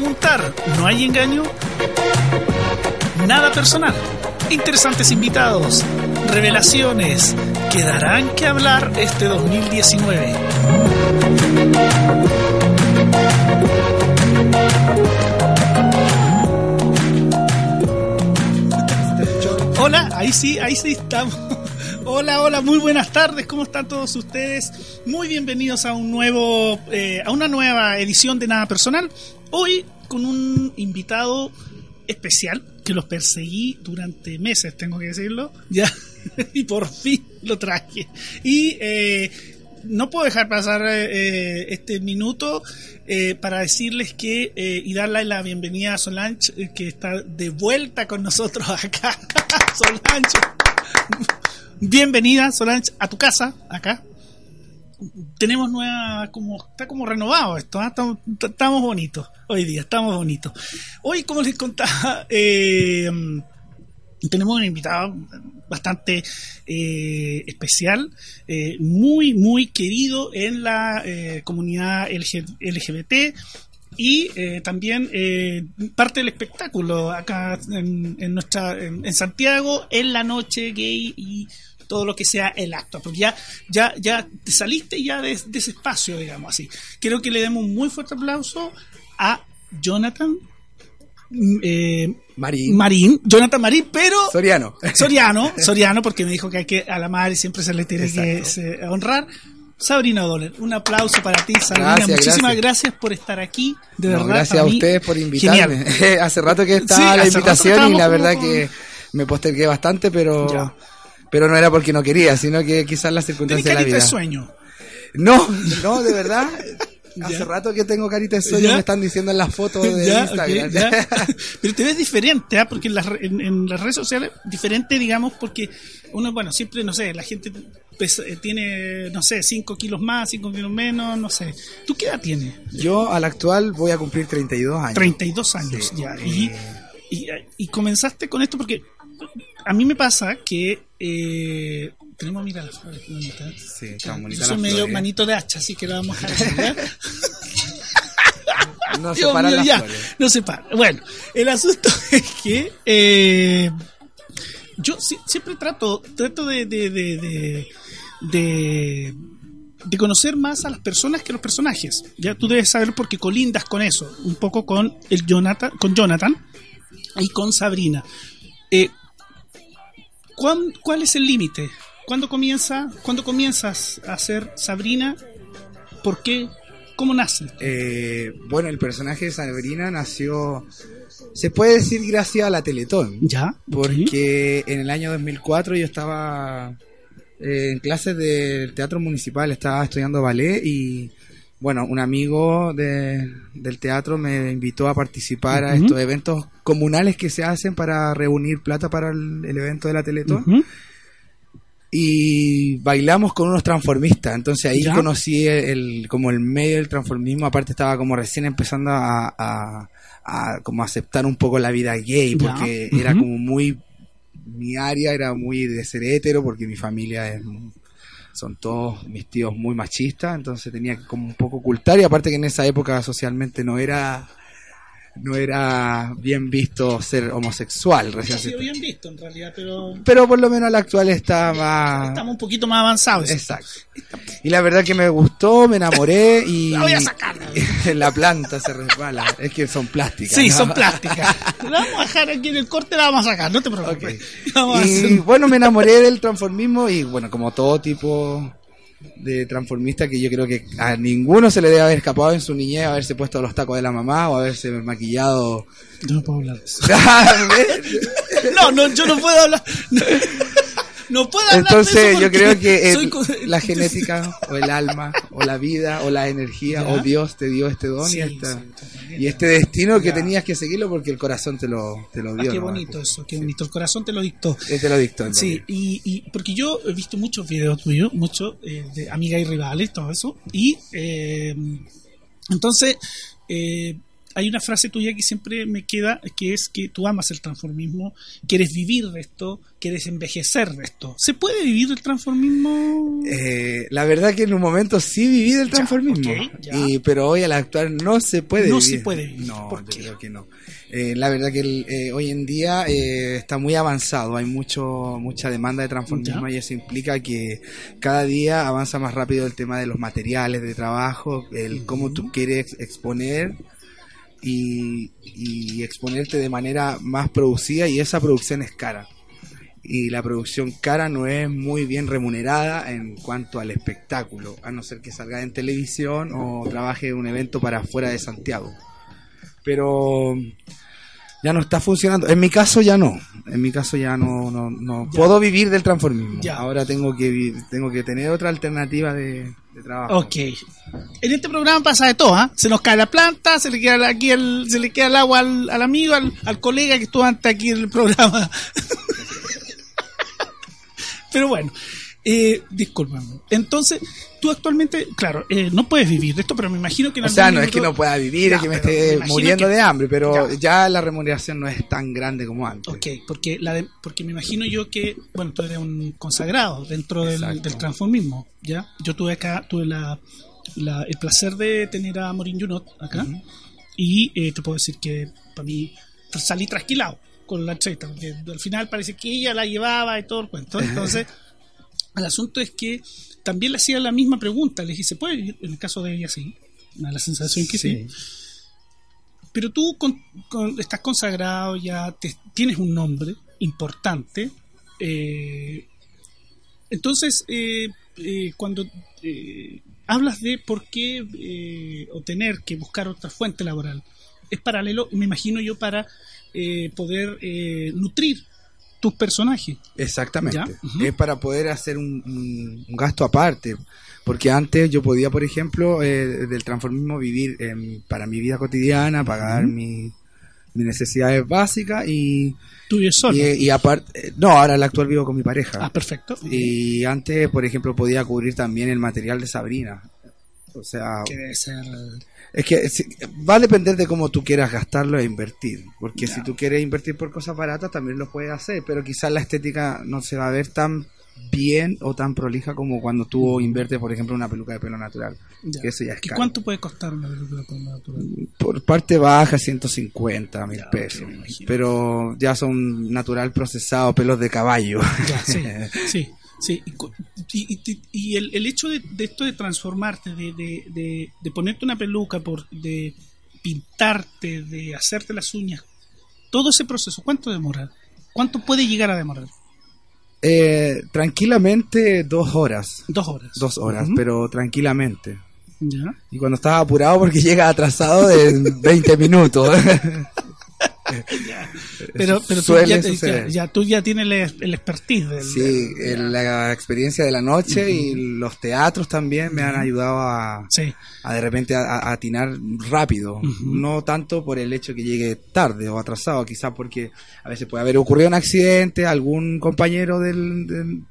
preguntar, ¿no hay engaño? Nada personal. Interesantes invitados, revelaciones que darán que hablar este 2019. Hola, ahí sí, ahí sí estamos. Hola, hola, muy buenas tardes, ¿cómo están todos ustedes? Muy bienvenidos a un nuevo, eh, a una nueva edición de Nada Personal. Hoy con un invitado especial que los perseguí durante meses, tengo que decirlo, ya, y por fin lo traje. Y eh, no puedo dejar pasar eh, este minuto eh, para decirles que eh, y darle la bienvenida a Solange, eh, que está de vuelta con nosotros acá. Solange, bienvenida Solange a tu casa, acá. Tenemos nueva, como está como renovado esto, ¿ah? estamos, estamos bonitos hoy día, estamos bonitos. Hoy, como les contaba, eh, tenemos un invitado bastante eh, especial, eh, muy, muy querido en la eh, comunidad LG LGBT y eh, también eh, parte del espectáculo acá en, en nuestra en, en Santiago en la noche gay y todo lo que sea el acto, porque ya, ya, ya te saliste ya de, de ese espacio, digamos así. Quiero que le demos un muy fuerte aplauso a Jonathan eh, Marín. Marín, Jonathan Marín, pero Soriano. Soriano, Soriano, porque me dijo que hay que a la madre siempre se le tiene que se- honrar. Sabrina Doller, un aplauso para ti, Sabrina. Gracias, Muchísimas gracias. gracias. por estar aquí. De No, verdad. gracias a mí, ustedes por invitarme. hace rato que estaba Sí, la invitación y la verdad con- que me postergué bastante, pero Ya. Pero no era porque no quería, sino que quizás las circunstancias de la vida. de sueño. No, no, de verdad. Ya. Hace rato que tengo carita de sueño, Ya. me están diciendo en las fotos de Ya, Instagram. ok, ya. Pero te ves diferente, ¿ah? porque en las, en, en las redes sociales, diferente, digamos, porque uno, bueno, siempre, no sé, la gente pesa- eh, tiene, no sé, 5 kilos más, 5 kilos menos, no sé. ¿Tú qué edad tienes? Yo al actual voy a cumplir 32 años. 32 años Sí. ya. Y, y, y comenzaste con esto porque a mí me pasa que eh, tenemos, mira las flores. qué bonitas. Sí, están yo bonitas soy medio flores. manito de hacha, así que la vamos a. No las ya, flores. no se para. Bueno, el asunto es que eh, yo si- siempre trato, trato de, de, de, de, de- de conocer más a las personas que los personajes. Ya tú debes saber porque colindas con eso, un poco con el Jonathan, con Jonathan y con Sabrina. Eh, ¿cuán- ¿Cuál es el límite? ¿Cuándo comienza? ¿Cuándo comienzas a ser Sabrina? ¿Por qué? ¿Cómo nace? Eh, bueno, el personaje de Sabrina nació, se puede decir gracias a la Teletón. ¿Ya? Porque en el año 2004 yo estaba eh, en clases del teatro municipal, estaba estudiando ballet y bueno, un amigo de- del teatro me invitó a participar a estos eventos comunales que se hacen para reunir plata para el, el evento de la Teletón y bailamos con unos transformistas. Entonces ahí Ya. conocí el, el- como el medio del transformismo. Aparte estaba como recién empezando a, a- a como aceptar un poco la vida gay, porque era como muy mi área era muy de ser hétero, porque mi familia es son todos mis tíos muy machistas, entonces tenía que como un poco ocultar y aparte que en esa época socialmente no era no era bien visto ser homosexual Ha recién sido bien visto en realidad, pero pero por lo menos la actual está más estamos un poquito más avanzados. Exacto. Y la verdad que me gustó, me enamoré y. La voy a sacar. la planta se resbala. Es que son plásticas. Sí, ¿no? son plásticas. La vamos a dejar aquí en el corte, la vamos a sacar, no te preocupes. Y hacer- bueno, me enamoré del transformismo y bueno, como todo tipo de transformista que yo creo que a ninguno se le debe haber escapado en su niñez haberse puesto los tacos de la mamá o haberse maquillado. Yo no puedo hablar de eso. No, no, yo no puedo hablar. No puedo hablar de Entonces eso yo creo que el- la genética o el alma o la vida o la energía Ya. o Dios te dio este don Sí, y, esta- sí, y este destino que Ya. tenías que seguirlo porque el corazón te lo, te lo Ah, dio. qué ¿no? bonito eso, qué bonito. El corazón te lo dictó. Eh, Te lo dictó. Sí, y, y porque yo he visto muchos videos tuyos, muchos eh, de amigas y rivales, todo eso, y eh, entonces eh, hay una frase tuya que siempre me queda, que es que tú amas el transformismo, quieres vivir de esto, quieres envejecer de esto. ¿Se puede vivir del transformismo? Eh, la verdad que en un momento sí viví del transformismo, ok, ya. y, pero hoy al actual no se puede No vivir. se puede vivir. No, ¿Por yo qué? creo que no. Eh, la verdad que el, eh, hoy en día eh, está muy avanzado, hay mucho mucha demanda de transformismo Ya. y eso implica que cada día avanza más rápido el tema de los materiales de trabajo, el cómo tú quieres exponer y, y exponerte de manera más producida y esa producción es cara. Y la producción cara no es muy bien remunerada en cuanto al espectáculo, a no ser que salga en televisión o trabaje en un evento para afuera de Santiago. Pero ya no está funcionando. En mi caso ya no. En mi caso ya no, no, no Ya. puedo vivir del transformismo. Ya. Ahora tengo que tengo que tener otra alternativa de, de trabajo. Ok. En este programa pasa de todo, ¿ah? Se nos cae la planta, se le queda aquí el, se le queda el agua al, al amigo, al, al colega que estuvo antes aquí en el programa. Pero bueno, eh, discúlpame. Entonces, tú actualmente, claro, eh, no puedes vivir de esto, pero me imagino que en O sea, algún no es que no pueda vivir, Ya, es que me esté muriendo que- de hambre, pero Ya. ya. la remuneración no es tan grande como antes. Ok, porque, la de- porque me imagino yo que, bueno, tú eres un consagrado dentro del, transformismo, ¿ya? Yo tuve acá, tuve la, la- el placer de tener a Morin Junot acá y eh, te puedo decir que para mí salí trasquilado con la entrevista, porque al final parece que ella la llevaba y todo el cuento. Entonces, el asunto es que también le hacía la misma pregunta, le dije, ¿se puede vivir? En el caso de ella sí, me da la sensación que sí. Pero tú con- con- estás consagrado, ya te- tienes un nombre importante. eh, entonces, eh, eh, cuando eh, hablas de por qué o tener que buscar otra fuente laboral, es paralelo, me imagino yo, para eh, poder eh, nutrir tus personajes. Exactamente. Es para poder hacer un, un- un gasto aparte. Porque antes yo podía, por ejemplo, eh, del transformismo vivir para mi vida cotidiana, pagar mi- mis necesidades básicas y, solo. y, aparte, no, ahora en la actual vivo con mi pareja. ah, perfecto. Y antes, por ejemplo, podía cubrir también el material de Sabrina. O sea, Que debe ser. es que va a depender de cómo tú quieras gastarlo e invertir. Porque si tú quieres invertir por cosas baratas, también lo puedes hacer. Pero quizás la estética no se va a ver tan bien o tan prolija como cuando tú inviertes, por ejemplo, una peluca de pelo natural. Ya. Que eso ya es ¿Y caro. cuánto puede costar una película por natural? Por parte baja, 150 mil pesos. Pero ya son natural procesado, pelos de caballo. Ya, sí, sí, sí. Y, y- y- el, el hecho de, de esto de transformarte, de, de, de, de ponerte una peluca, por, de pintarte, de hacerte las uñas, todo ese proceso, ¿cuánto demora? ¿Cuánto puede llegar a demorar? Eh, tranquilamente dos horas. Dos horas. Dos horas, pero tranquilamente. Ya. Y cuando estaba apurado porque llega atrasado de 20 minutos. Pero, pero tú, ya, ya- ya tú ya tienes el, el expertise. Del, Sí, del- la experiencia de la noche y los teatros también me han ayudado a, sí. a de repente a, a atinar rápido. No tanto por el hecho que llegue tarde o atrasado, quizás porque a veces puede haber ocurrido un accidente, algún compañero del, del,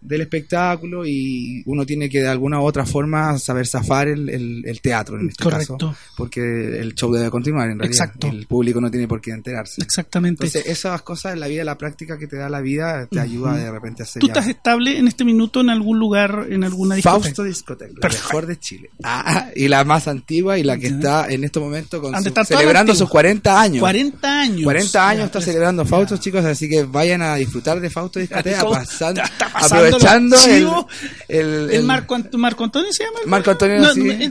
del espectáculo y uno tiene que de alguna u otra forma saber zafar el, el- el teatro en este Correcto. caso, porque el show debe continuar en realidad. Exacto. El público no tiene por qué enterarse. Exactamente. Entonces, esas cosas en la vida, la práctica que te da la vida, te ayuda de repente a hacer ¿Tú ya- estás estable en este minuto en algún lugar, en alguna discoteca? Fausto Discoteca, la mejor de Chile. Ah, y la más antigua y la que Ya. está en este momento con su- celebrando sus 40 años. 40 años. 40 años Ya, está celebrando. Fausto, chicos, así que vayan a disfrutar de Fausto Discoteca, ¿Cómo pasando, está- está pasando aprovechando el, chivos? el, ¿El Marco, Marco Antonio se llama? Marco Antonio, No, sí. me, eh,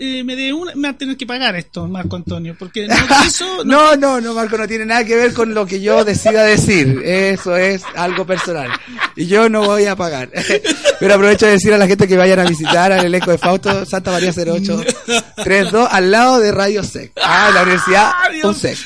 eh, me de una- me va a tener que pagar esto, Marco Antonio, porque no quiso. No, no, no, Marco, no tiene nada que ver con lo que yo decida decir. Eso es algo personal. Y yo no voy a pagar. Pero aprovecho de decir a la gente que vayan a visitar al elenco de Fausto Santa María 0832 al lado de Radio SEC. Ah, la Universidad. UNSEC.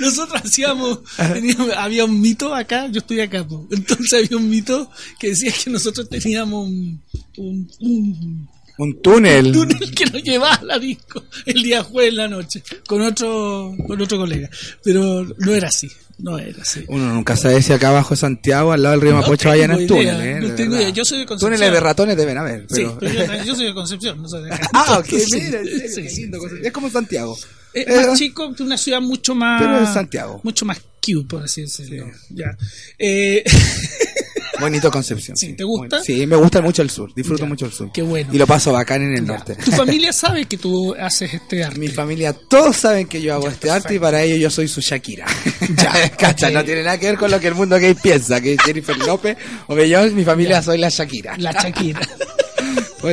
Nosotros hacíamos, teníamos- había un mito acá, yo estoy acá, po. entonces había un mito que decía que nosotros teníamos un, un, un- Un túnel. Un túnel que nos llevaba a la disco el día jueves en la noche con otro, con otro colega. Pero no era así. No era así. Uno nunca sabe si acá abajo de Santiago, al lado del río No Mapocho, vayan idea, túnel. ¿eh? no De tengo verdad. idea. Yo soy de Concepción. Túneles de ratones deben haber. Sí, Pero... pero yo, yo soy de Concepción, no soy de ah, ok, Sí, mira, sí, qué sí. lindo, Concepción. Es como Santiago. Es Eh, más chico, una ciudad mucho más. Pero es Santiago. Mucho más cute, por así decirlo. Ya. Eh, Bonito Concepción. Sí, ¿te gusta? Sí, me gusta mucho el sur. Disfruto Ya, mucho el sur. qué bueno. Y lo paso bacán en el norte. tu familia sabe que tú haces este arte. Mi familia, todos saben que yo hago Ya, este arte y perfecto. para ellos yo soy su Shakira. Ya, Cacha, ok. no tiene nada que ver con lo que el mundo gay piensa, que Jennifer López o yo, mi familia soy la Shakira. La Shakira.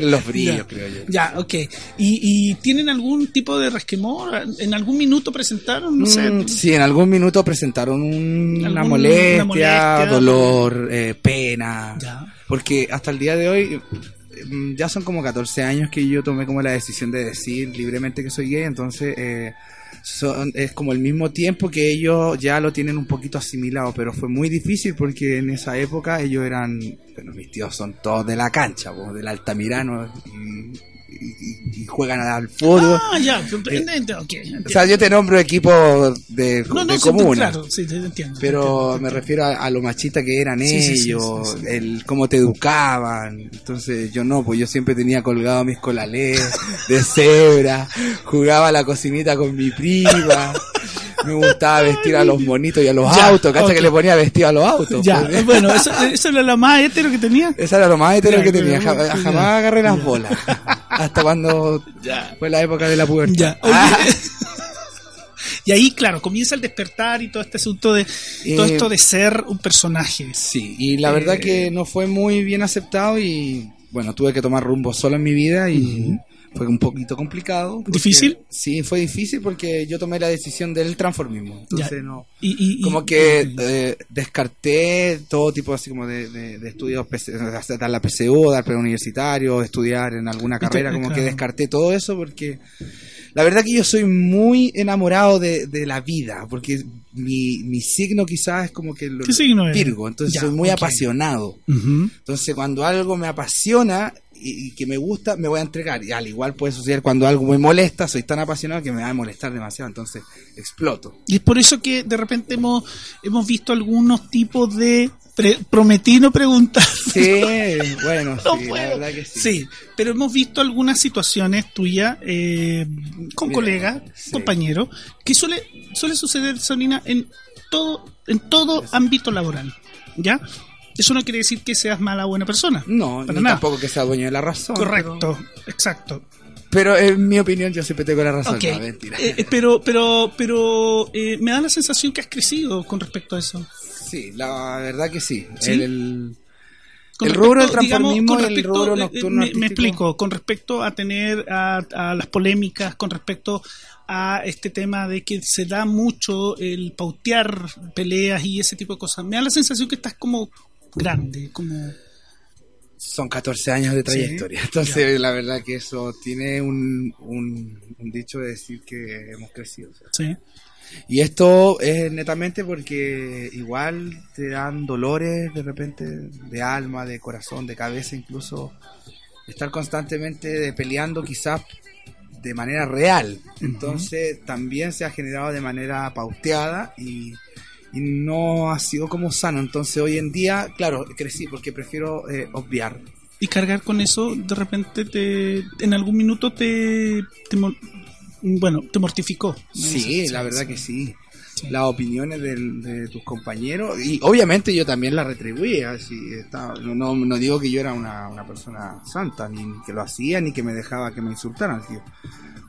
Los brillos, Ya. creo yo. Ya, ok. ¿Y, y tienen algún tipo de resquemor? ¿En algún minuto presentaron? No sé. Mm, sí, en algún minuto presentaron un- una, molestia, una molestia. dolor, eh, pena. Ya. Porque hasta el día de hoy, mm, ya son como 14 años que yo tomé como la decisión de decir libremente que soy gay, entonces eh, son- es como el mismo tiempo que ellos ya lo tienen un poquito asimilado, pero fue muy difícil porque en esa época ellos eran, bueno, mis tíos son todos de la cancha, po, del Altamirano y, y- y juegan al fútbol. Ah, ya. Ok, entiendo. O sea, yo te nombro equipos de, no, no, de sí, tú- comuna. claro, sí, te entiendo. Pero te me refiero a, a lo machista que eran Sí, ellos, sí, sí. el cómo te educaban. Entonces yo no, pues yo siempre tenía colgado mis colalés de cebra, jugaba a la cocinita con mi prima, me gustaba vestir a los monitos y a los Ya, autos, ¿cacha ok. que le ponía vestido a los autos? Ya, pues? bueno, eso, eso era lo más hétero que tenía. Esa era lo más hetero Ya, que tenía, pero- Ja- ya. jamás agarré las bolas, hasta cuando Ya. fue la época de la pubertad. Ya, oye. Ah, Y ahí, claro, comienza el despertar y todo este asunto de todo Eh, esto de ser un personaje. Sí, y la verdad Eh, que no fue muy bien aceptado y bueno, tuve que tomar rumbo solo en mi vida y fue un poquito complicado. porque- ¿Difícil? Sí, fue difícil porque yo tomé la decisión del transformismo. Entonces Ya. no... Y, y- y- Como que eh, descarté todo tipo así como de, de- de estudios, PC, dar la PCU, dar preuniversitario, estudiar en alguna carrera, como que descarté todo eso porque la verdad que yo soy muy enamorado de, de la vida, porque mi, mi signo quizás es como que lo, ¿Qué signo? Virgo, entonces Ya, soy muy apasionado. Entonces cuando algo me apasiona y, y que me gusta, me voy a entregar. Y al igual puede suceder cuando algo me molesta, soy tan apasionado que me va a molestar demasiado, entonces exploto. Y es por eso que de repente hemos, hemos visto algunos tipos de pre- prometí no preguntar. Sí, bueno, No sí, la verdad que sí. Sí, pero hemos visto algunas situaciones tuyas eh, con Mira, colegas, sí. compañeros, que suele, suele suceder, Sonina, en todo, en todo ámbito laboral. ¿Ya? Eso no quiere decir que seas mala o buena persona. No, Para ni nada. tampoco que sea dueño de la razón. Correcto, exacto. Pero, en mi opinión yo siempre tengo la razón. Ok. No, mentira. Eh, eh, pero pero, pero eh, me da la sensación que has crecido con respecto a eso. Sí, la verdad que sí. ¿Sí? El, el- El rubro del respecto, transformismo y el respecto, rubro nocturno Me, me explico, con respecto a tener a, a las polémicas, con respecto a este tema de que se da mucho el pautear peleas y ese tipo de cosas. Me da la sensación que estás como grande, como... son 14 años de trayectoria. Sí, Entonces, la verdad que eso tiene un, un, un dicho de decir que hemos crecido. o sea. Sí. Y esto es netamente porque igual te dan dolores de repente de alma, de corazón, de cabeza, incluso estar constantemente peleando quizás de manera real. Entonces también se ha generado de manera pauteada y, y no ha sido como sano. Entonces hoy en día, claro, crecí porque prefiero eh, obviar. Y cargar con eso, de repente, te, en algún minuto te, bueno, te mortificó. Sí, la verdad que sí. Sí. Las opiniones de tus compañeros y obviamente yo también las retribuía. Así, estaba- no, no, no digo que yo era una, una persona santa, ni, ni que lo hacía, ni que me dejaba que me insultaran. así.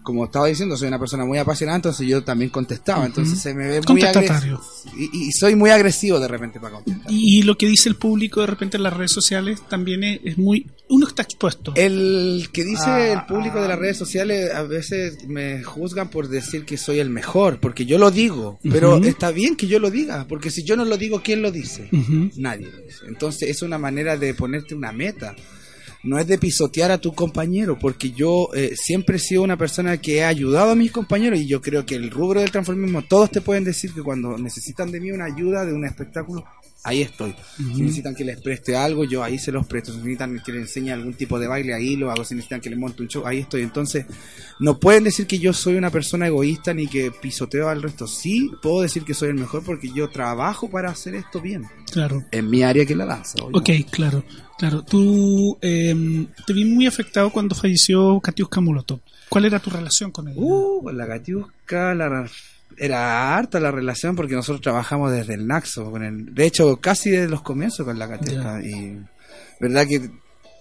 Como estaba diciendo, soy una persona muy apasionada, entonces yo también contestaba. Entonces se me ve muy agresivo. Y, y soy muy agresivo de repente para contestar. Y, lo que dice el público de repente en las redes sociales también es, es muy... Uno está expuesto. El que dice Ah, el público de las redes sociales a veces me juzgan por decir que soy el mejor, porque yo lo digo, pero está bien que yo lo diga, porque si yo no lo digo, ¿quién lo dice? Nadie lo dice. Entonces es una manera de ponerte una meta. No es de pisotear a tu compañero, porque yo eh, siempre he sido una persona que he ayudado a mis compañeros y yo creo que el rubro del transformismo, todos te pueden decir que cuando necesitan de mí una ayuda, de un espectáculo, ahí estoy. Si necesitan que les preste algo, yo ahí se los presto. Si necesitan que les enseñe algún tipo de baile, ahí lo hago. Si necesitan que les monte un show, ahí estoy. Entonces, no pueden decir que yo soy una persona egoísta ni que pisoteo al resto. Sí, puedo decir que soy el mejor porque yo trabajo para hacer esto bien. Claro. En mi área que la danza. Ok, claro. Claro. Tú eh, te vi muy afectado cuando falleció Katiuska Molotov. ¿Cuál era tu relación con ella? Uh, la Katiuska, la era harta la relación porque nosotros trabajamos desde el Naxo, con el, de hecho casi desde los comienzos con la Katiuska y verdad que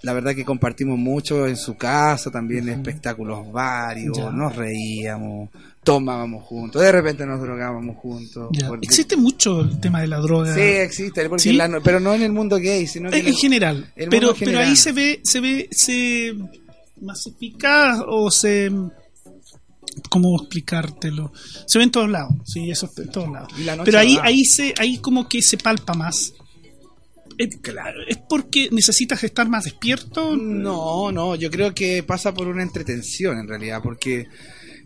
la verdad que compartimos mucho en su casa, también espectáculos varios, nos reíamos, tomábamos juntos, de repente nos drogábamos juntos. Porque- Existe mucho el tema de la droga. Sí, existe, porque ¿Sí? la- pero no en el mundo gay, sino que en, en general. el mundo Pero, en pero general. ahí se ve, se ve, se masifica o se cómo explicártelo. Se ve en todos lados, sí, eso es en todos lados. Pero ahí, va. ahí se, ahí como que se palpa más. Es, es porque necesitas estar más despierto. No, no, yo creo que pasa por una entretención en realidad, porque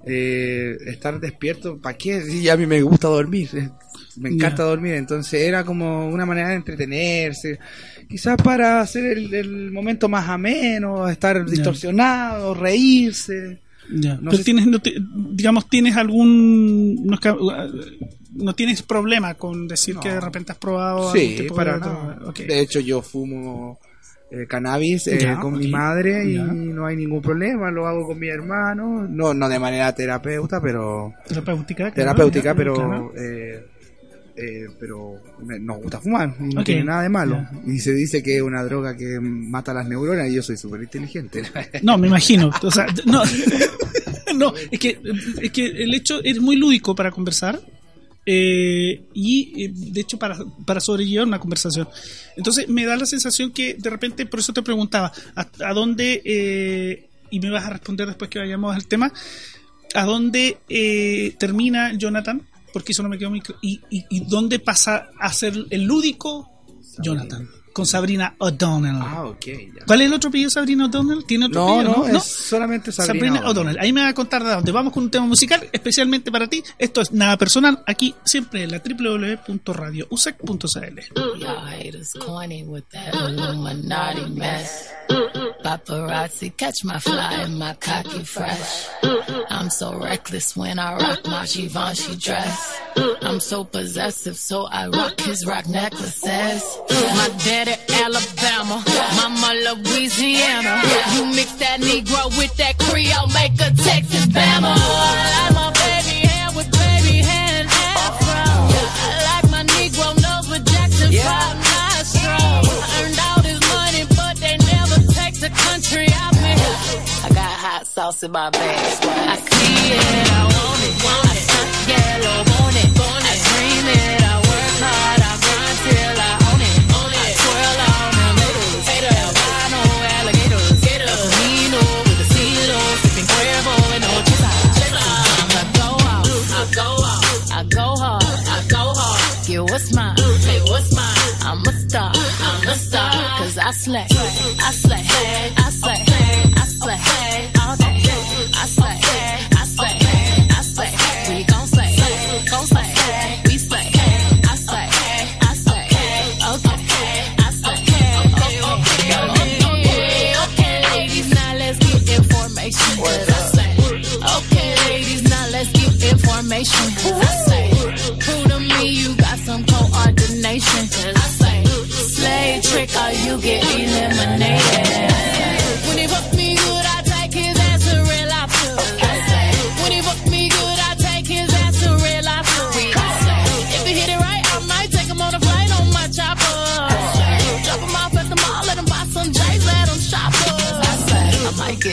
eh, estar despierto, ¿para qué? Si a mí me gusta dormir, eh, me encanta dormir, entonces era como una manera de entretenerse, quizás para hacer el, el momento más ameno, estar distorsionado, reírse. Ya. No Pero sé- tienes, no te- digamos, tienes algún, no, es que- no tienes problema con decir No. que de repente has probado algún Sí, tipo para de nada. hecho, yo fumo eh, cannabis eh, Ya, con mi madre y Ya. no hay ningún problema, lo hago con mi hermano, no, no de manera terapeuta, pero... Terapéutica. terapéutica, pero eh, eh, pero me- nos gusta fumar y no tiene nada de malo. Y se dice que es una droga que mata las neuronas y yo soy súper inteligente. No, me imagino. O sea, no, no es, que, es que el hecho es muy lúdico para conversar eh, y, eh, de hecho, para, para sobrellevar una conversación. Entonces, me da la sensación que, de repente, por eso te preguntaba, ¿a, a dónde, eh, y me vas a responder después que vayamos al tema, ¿a dónde eh, termina Jonathan? Porque eso no me quedó muy y, y, y dónde pasa a ser el lúdico Jonathan con Sabrina O'Donnell. ah, ok, ya. ¿Cuál es el otro apellido de Sabrina O'Donnell? ¿Tiene otro No, apellido? no, es solamente Sabrina, Sabrina O'Donnell. Ahí me va a contar de dónde. Vamos con un tema musical especialmente para ti. Esto es nada personal. Aquí siempre en la www.radiousec.cl. Paparazzi, catch my fly and my cocky fresh. I'm so reckless when I rock my Givenchy dress. I'm so possessive, so I rock his rock necklaces. My daddy, Alabama. Mama, Louisiana. You mix that Negro with that Creole, make a Texas Bama. I like my baby hair with baby afro. I like my Negro nose with Jackson sauce in my bag. I see it, I want it. I stunt yellow, want it. I dream it, I work hard, I grind till I own it. own it. I twirl on them haters. Albino alligators. El Camino with the CeeLo, sipping Cuervo and chispa. I go out, I go out, I go hard, I go hard. Yeah, what's mine? Hey, what's mine? I'm a star, I'm a star. Cause I slay, I slay, I Cause I slay. Prove to me you got some coordination. I slay. Slay trick or you get eliminated.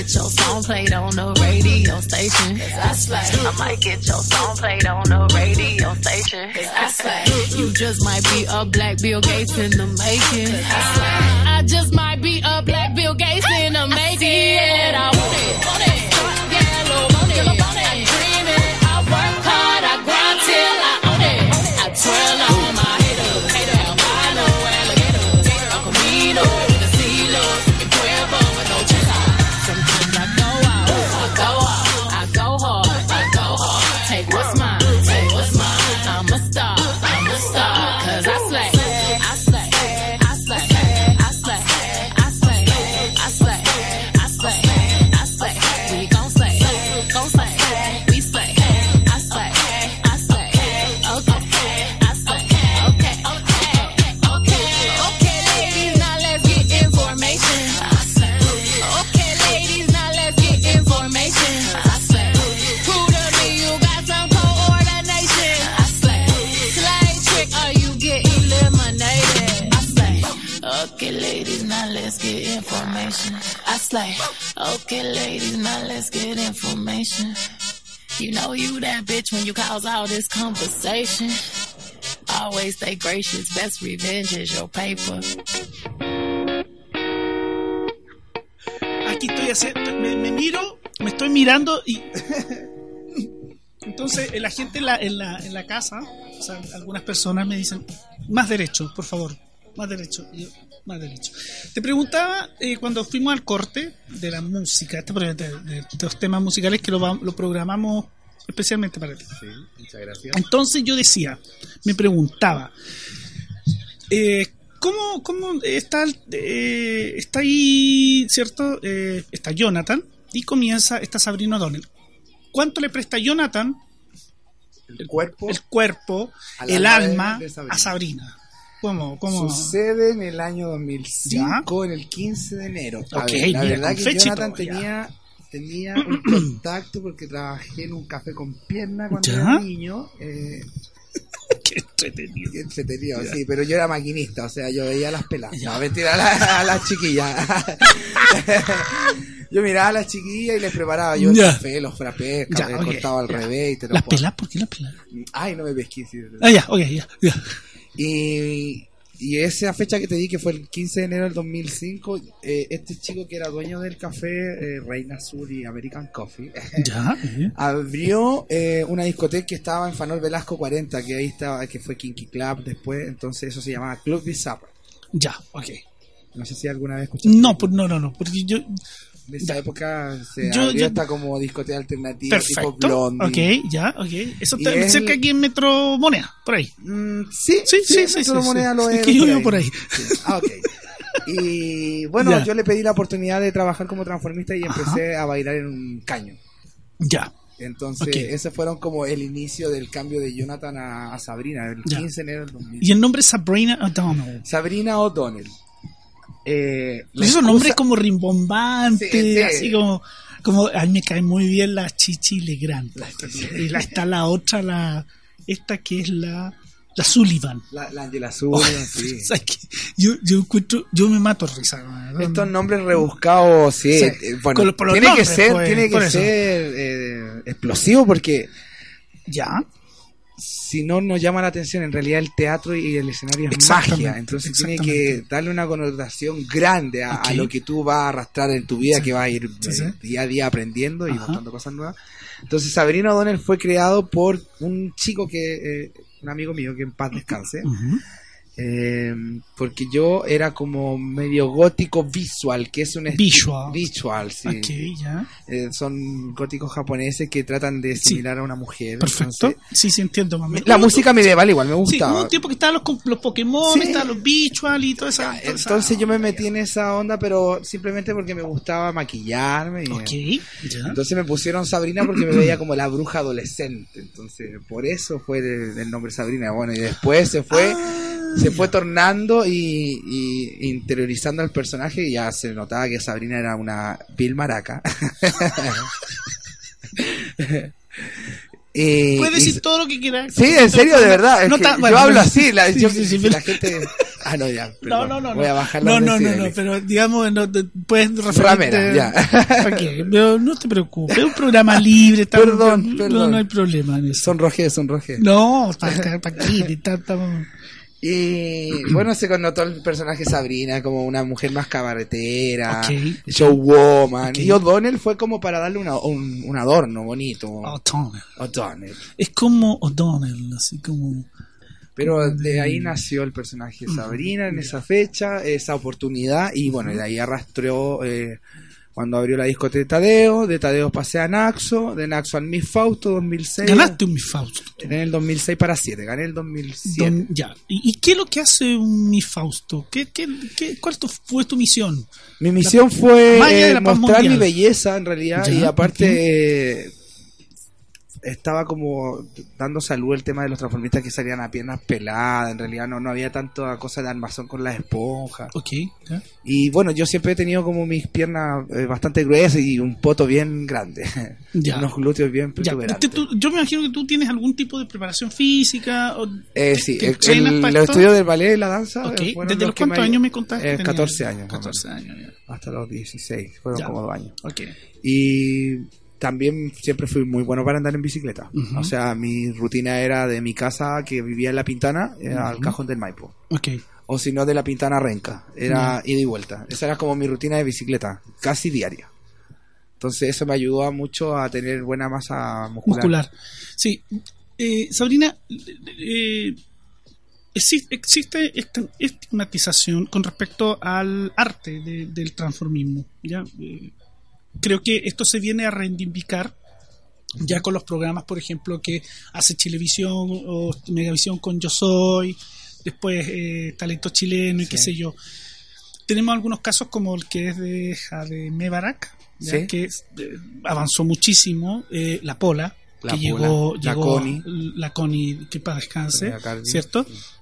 Get your song played on the radio station. I might get your song played on the radio station. I slay. You just might be a black Bill Gates in the making. I. I just might be a black Bill Gates in the making. Slay. Okay, ladies, now let's get information. You know you that bitch when you cause all this conversation. Always stay gracious. Best revenge is your paper. Aquí estoy haciendo, me, me miro, me estoy mirando y entonces la gente en la, en la, en la casa, o sea, algunas personas me dicen, más derecho, por favor, más derecho, yo, más derecho. Te preguntaba eh, cuando fuimos al corte de la música, este, de, de- los temas musicales que lo, lo programamos especialmente para ti. Sí, muchas gracias. Entonces yo decía, me preguntaba, eh, ¿cómo, cómo está, eh, está ahí, ¿cierto? Eh, está Jonathan y comienza esta Sabrina O'Donnell. ¿Cuánto le presta Jonathan El cuerpo el cuerpo, el alma a Sabrina? ¿Cómo? cómo? sucede en el año 2005, en el 15 de enero. A Ok, ver, la verdad que Jonathan todo, ya. tenía, tenía un contacto porque trabajé en un café con pierna cuando ¿Ya? era niño. Eh, Qué entretenido. qué entretenido, sí, pero yo era maquinista, o sea, yo veía las peladas. No, mentira, a, la- a las chiquillas. yo miraba a las chiquillas y les preparaba yo el Ya. café, los frappés, Ya, café ok, cortado al ya. revés y te los ¿Las pelas? ¿Por qué las pelas? Ay, no me pesqué, sí. Ah, ya, ok, ya, ya. Y, y esa fecha que te di, que fue el 15 de enero del 2005, eh, este chico que era dueño del café eh, Reina Sur y American Coffee, Ya, abrió eh, una discoteca que estaba en Fanol Velasco 40, que ahí estaba, que fue Kinky Club después, entonces eso se llamaba Club Bizarre. Ya, ok. No sé si alguna vez escuchaste. No, pues no, no, no, porque yo... De esa ya. época se Yo- abrió yo- esta como discoteca alternativa tipo Perfecto. Blondie. Ok, ya, ok. Eso está es cerca el- aquí en Metro Moneda, por ahí. Mm, sí, Sí, sí, sí, Metro sí, Moneda sí. lo Es que yo vivo por ahí. Ah, ok. Y bueno, Ya. yo le pedí la oportunidad de trabajar como transformista y Ajá. empecé a bailar en un caño. Ya. Entonces, Ok. ese fueron como el inicio del cambio de Jonathan a, a Sabrina, el Ya. 15 de enero del 2000. Y el nombre es Sabrina O'Donnell. Sabrina O'Donnell. Eh, Pues esos excusa- nombres como rimbombantes, Sí, sí. así como, como a mí me cae muy bien la Chichi Legrand. Y la, está la otra, la esta que es la, la Sullivan. La, la Angela Sullivan, sí. O sea, que yo, yo encuentro, yo me mato risa. ¿no? Estos nombres rebuscados, sí. Sí. eh, bueno, Con los- por los tiene que ser, pues, tiene por que ser eh, explosivo porque Ya. Si no nos llama la atención, en realidad el teatro y el escenario es magia, entonces tiene que darle una connotación grande a, lo que tú vas a arrastrar en tu vida, Sí. que vas a ir Sí, eh, día a día aprendiendo y Ajá. mostrando cosas nuevas. Entonces Sabrina O'Donnell fue creado por un chico que, eh, un amigo mío que en paz descanse. Eh, porque yo era como medio gótico visual, que es un Visual. visual, sí. Ok, ya. Eh, son góticos japoneses que tratan de Sí. similar a una mujer. Perfecto. entonces- sí, sí, entiendo la música medieval igual me Sí, gustaba. hubo un tiempo que estaban los, los Pokémon, Sí. estaban los Visual y toda esa Entonces yo me metí en esa onda, pero simplemente porque me gustaba maquillarme. y-. Entonces me pusieron Sabrina porque me veía como la bruja adolescente. Entonces por eso fue el, el nombre Sabrina. Bueno, y después se fue, Ah, se fue tornando y, y interiorizando al personaje y ya se notaba que Sabrina era una vil maraca. Y- Puedes y- decir todo lo que quieras. Sí, en serio, de verdad. No yo hablo no. así, la, Sí, yo- sí, sí, si pero- la gente... Ah, no, ya. No, perdón. no, no. Voy a no. bajar No, los no, no, no, decibeles. pero digamos, no, puedes referirte... Ya. Ok, pero no te preocupes, es un programa libre. está- Perdón, no, perdón. No hay problema en eso. Sonrojé, sonrojé. No, para aquí, está- estamos- Y bueno, se connotó el personaje Sabrina como una mujer más cabaretera, Ok. showwoman. Y O'Donnell fue como para darle una- un, un adorno bonito. O'Donnell. O'Donnell. Es como O'Donnell, así como... Pero de ahí nació el personaje Sabrina en esa fecha, esa oportunidad. Y bueno, de ahí arrastró eh, cuando abrió la discoteca de Tadeo. De Tadeo pasé a Naxo, de Naxo al Miss Fausto 2006. Ganaste un Miss Fausto. Gané el 2006 para 7, gané el 2007. Don- ya. ¿Y, y qué es lo que hace un Miss Fausto? ¿Qué, qué, qué- ¿Cuál tu- fue tu misión? Mi misión fue eh, mostrar mi belleza en realidad Ya, y aparte eh, estaba como dando salud el tema de los transformistas que salían a piernas peladas, en realidad no, no había tanta cosa de armazón con las esponjas. Ok. ya. Y bueno, yo siempre he tenido como mis piernas eh, bastante gruesas y un poto bien grande, Ya. unos glúteos bien Ya, protuberantes. este, tú- yo me imagino que tú tienes algún tipo de preparación física. O, Eh, ¿te- sí, el, el- los estudios del ballet y la danza. Ok, eh, ¿Desde los que cuántos años me contaste? Eh, que tenías? 14 años. más o 14 menos. años. Hasta los 16, fueron como dos años. Ok. Y también siempre fui muy bueno para andar en bicicleta. O sea, mi rutina era de mi casa que vivía en La Pintana eh, al cajón del Maipo. Ok. O si no, de La Pintana a Renca. Era ida y vuelta. Esa era como mi rutina de bicicleta, casi diaria. Entonces eso me ayudó mucho a tener buena masa muscular. Muscular. Sí. Eh, Sabrina, eh, exi- existe esta estigmatización con respecto al arte de- del transformismo. ¿ya? Eh, creo que esto se viene a reivindicar ya con los programas, por ejemplo, que hace Chilevisión o Megavisión con Yo Soy, después eh, Talento Chileno y qué sé yo. Tenemos algunos casos como el que es de Jade Mebarak, Sí. que eh, avanzó muchísimo, eh, La Pola, La que Pola, llegó, la llegó Connie. la Connie, que para descanse, Cardi.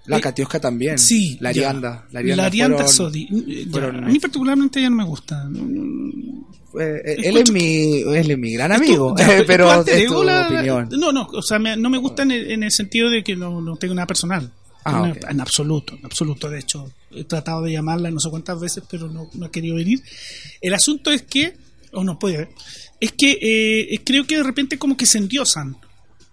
La Eh, Catiosca también. Sí, La. Arianda. La La Arianda. Fueron- Sodi. Fueron- a mí particularmente ya no me gusta. eh, eh, él, es mi, él es mi gran Es tu- amigo, ya, eh, pero es tu la- opinión. No, no, o sea, me- no me gusta en el, en el sentido de que no, no tengo nada personal. Ah, en absoluto, en absoluto. De hecho, he tratado de llamarla no sé cuántas veces, pero no, no ha querido venir. El asunto es que, o no puede, es que eh, creo que de repente como que se endiosan.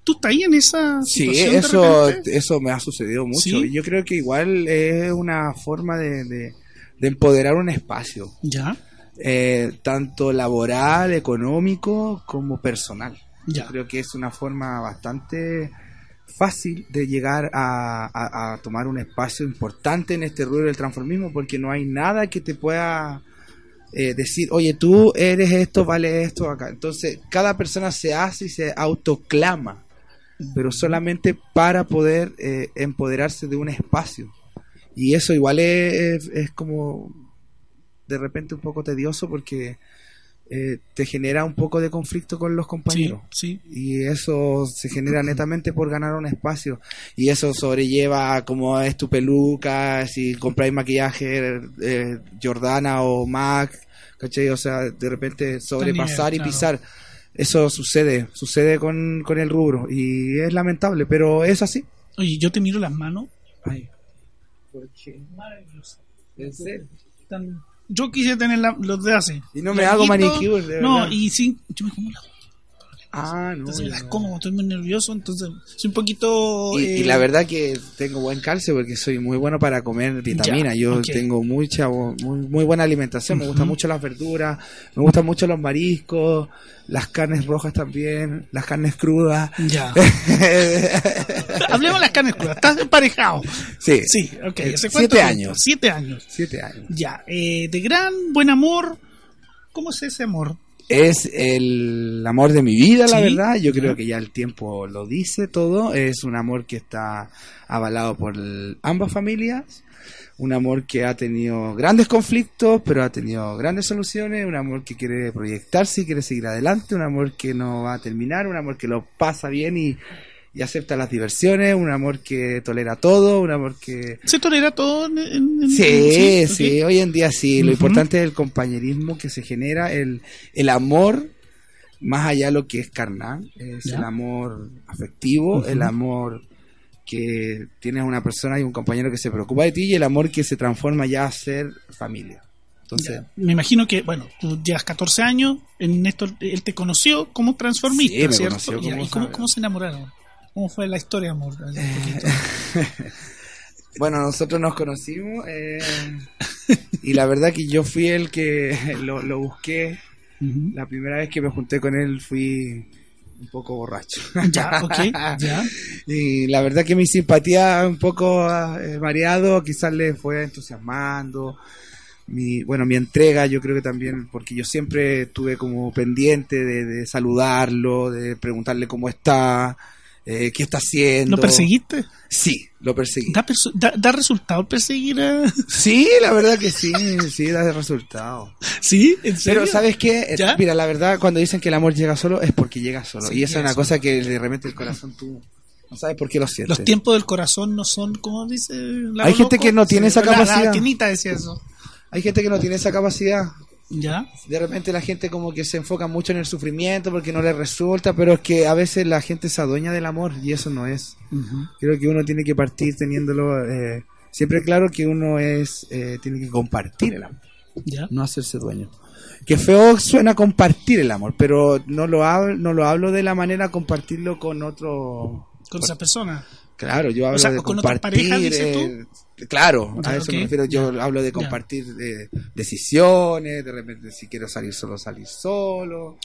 ¿Tú estás ahí en esa Sí, situación de eso, eso me ha sucedido mucho. ¿Sí? Y yo creo que igual es una forma de, de- de empoderar un espacio, Ya, eh, tanto laboral, económico, como personal. ya. Creo que es una forma bastante fácil de llegar a, a- a tomar un espacio importante en este rubro del transformismo, porque no hay nada que te pueda eh, decir, oye, tú eres esto, vale esto acá. Entonces, cada persona se hace y se autoclama, pero solamente para poder eh, empoderarse de un espacio. Y eso igual es, es como de repente un poco tedioso porque eh, te genera un poco de conflicto con los Sí, compañeros. sí. Y eso se genera netamente por ganar un espacio. Y eso sobrelleva como es tu peluca, si compráis maquillaje eh, Jordana o Mac, ¿cachai? O sea, de repente sobrepasar y pisar. Eso sucede, sucede con, con el rubro. Y es lamentable, pero es así. Oye, yo te miro las manos. Ay. ¿Por qué? Maravilloso. ¿En serio? Tan- Yo quise tener la- los de así. Y no me hago manicure, de No, verdad. y sí, yo me como las Ah, no. Entonces las como, estoy muy nervioso, entonces soy un poquito... Y, eh, y la verdad que tengo buen calcio porque soy muy bueno para comer vitamina. Ya, Yo tengo mucha muy, muy buena alimentación. Me gustan mucho las verduras, me gustan mucho los mariscos, las carnes rojas también, las carnes crudas. Ya. Hablemos de las carnes crudas, estás emparejado. sí, Sí, ok. Eh, ¿Hace cuánto siete años. Siete años. siete años. Ya, eh, de gran buen amor. ¿Cómo es ese amor? Es el amor de mi vida, la Sí, verdad. Yo creo que ya el tiempo lo dice todo. Es un amor que está avalado por el- ambas familias. Un amor que ha tenido grandes conflictos, pero ha tenido grandes soluciones. Un amor que quiere proyectarse y quiere seguir adelante. Un amor que no va a terminar. Un amor que lo pasa bien y, y acepta las diversiones. Un amor que tolera todo. Un amor que... ¿Se tolera todo en, en- en- Sí, ok. sí, hoy en día sí. Lo importante es el compañerismo que se genera, el, el amor, más allá de lo que es carnal, es Ya. el amor afectivo, el amor que tienes una persona y un compañero que se preocupa de ti y el amor que se transforma ya a ser familia. Entonces, Ya. Me imagino que, bueno, tú llevas 14 años, en esto él te conoció como transformista, Sí, me ¿cierto? conoció como ¿Y cómo, cómo se enamoraron? ¿Cómo fue la historia amor? Poquito. bueno, nosotros nos conocimos eh, y la verdad que yo fui el que lo, lo busqué. La primera vez que me junté con él fui un poco borracho. Ya, ok, ya. Y la verdad que mi simpatía un poco eh, variado, quizás le fue entusiasmando. Mi, bueno, mi entrega yo creo que también, porque yo siempre estuve como pendiente de, de saludarlo, de preguntarle cómo está, eh, qué está haciendo. ¿Lo perseguiste? Sí, lo perseguí. ¿Da, da- da resultado perseguir a.? Sí, la verdad que sí, sí, da resultado. ¿Sí? ¿En serio? Pero ¿sabes qué? Eh, ¿Ya? Mira, la verdad, cuando dicen que el amor llega solo, es porque llega solo. Sí, y esa es una solo. cosa que de repente el corazón tú no sabes por qué lo sientes. Los tiempos del corazón no son como dice. Lago Hay gente Loco. que no tiene esa la- la capacidad. Kenita decía eso. Hay gente que no tiene esa capacidad. ¿Ya? De repente la gente como que se enfoca mucho en el sufrimiento porque no le resulta, pero es que a veces la gente se adueña del amor y eso no es. Creo que uno tiene que partir teniéndolo eh, siempre claro que uno es eh, tiene que compartir el amor, ¿Ya? no hacerse dueño. Que feo suena compartir el amor, pero no lo hablo, no lo hablo de la manera compartirlo con otro Con esa persona. Claro, yo hablo sea, de ¿con otras compartir. parejas, dices tú? eh, claro, a eso ok, me refiero. Yo hablo de compartir eh, decisiones, de repente si quiero salir solo, salir solo.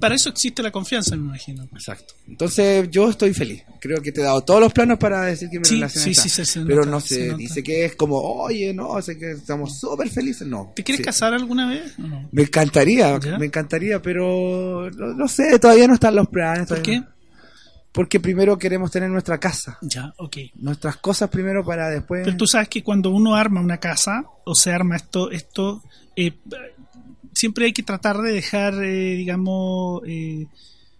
Para eso existe la confianza, me imagino. Exacto. Entonces yo estoy feliz. Creo que te he dado todos los planos para decir que mi Sí, relación sí, está. sí, se- Pero nota, no se dice que es como, oye, no, sé que estamos súper felices. No. ¿Te quieres casar alguna vez? ¿O no? Me encantaría, ¿Ya? me encantaría, pero no, no sé, todavía no están los planes. ¿Por todavía qué? no. Porque primero queremos tener nuestra casa, Ya, ok. nuestras cosas primero para después. Pero tú sabes que cuando uno arma una casa o se arma esto, esto eh, siempre hay que tratar de dejar, eh, digamos, eh,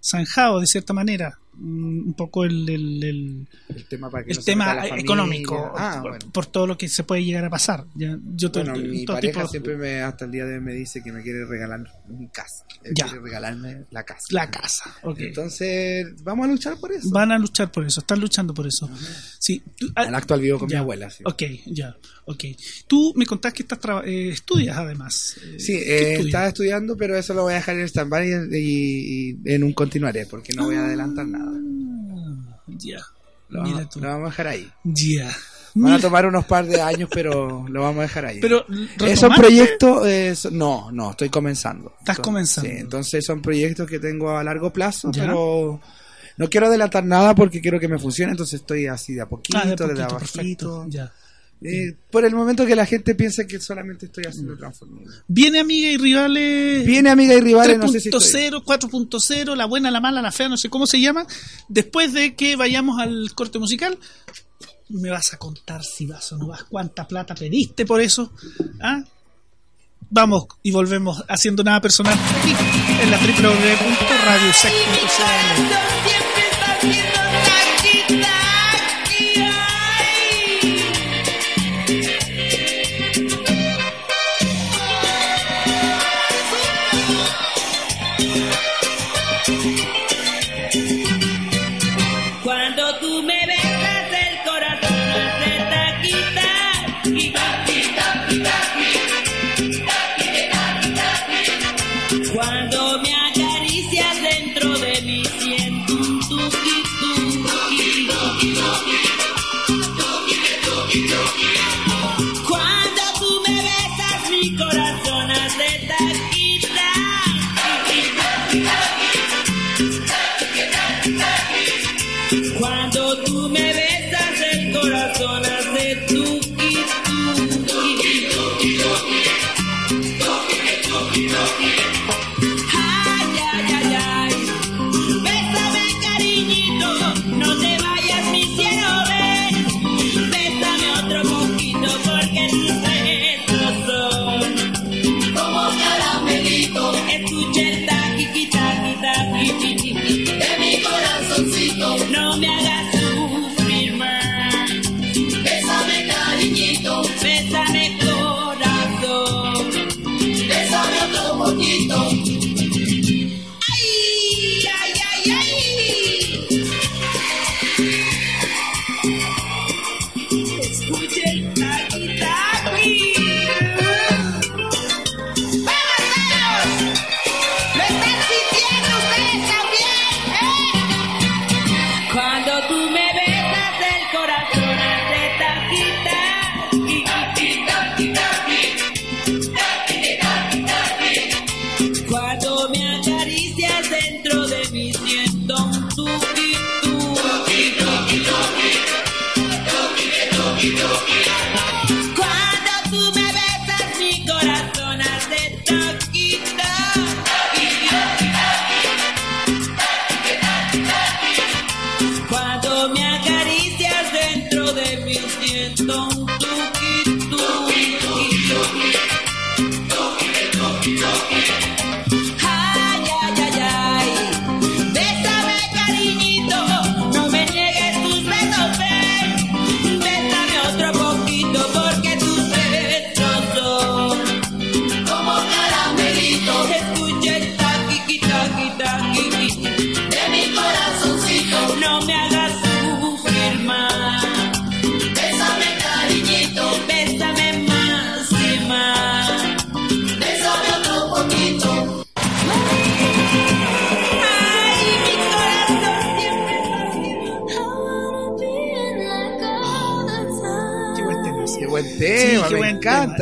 zanjado de cierta manera un poco el, el- el- el tema, para que el no tema económico Ah, por, bueno. por todo lo que se puede llegar a pasar. Ya, yo Bueno, mi todo pareja tipo- siempre me, hasta el día de hoy me dice que me quiere regalar mi casa. Él Ya. quiere regalarme la casa. la casa. ok. Entonces, vamos a luchar por eso. Van a luchar por eso, están luchando por eso. Sí, tú- ah, Al actual vivo con ya. mi abuela. Sí, Ok, ya, ok. Tú me contás que estás eh, estudias además. Eh, Sí, ¿qué eh, estaba estudiando, pero eso lo voy a dejar en stand-by y, y- y en un continuaré, porque no voy a adelantar nada. Ya, Lo, mira vamos, tú. lo vamos a dejar ahí. Ya. Van a tomar unos par de años, pero lo vamos a dejar ahí. Pero, Esos ¿retomaste? proyectos, eh, son- no, no, estoy comenzando. Estás Son- comenzando. Sí, entonces son proyectos que tengo a largo plazo, Ya. pero no quiero adelantar nada porque quiero que me funcione, entonces estoy así de a poquito, Ah, de de, poquito, abajito. perfecto. Ya. Eh, por el momento que la gente piense que solamente estoy haciendo transformismo. Viene amiga y rivales. Viene amiga y rivales, no sé si estoy. 3.0, 4.0, la buena, la mala, la fea, no sé cómo se llama. Después de que vayamos al corte musical, me vas a contar si vas o no vas, cuánta plata pediste por eso. ¿Ah? Vamos y volvemos haciendo nada personal aquí en la www.radiosec.cl.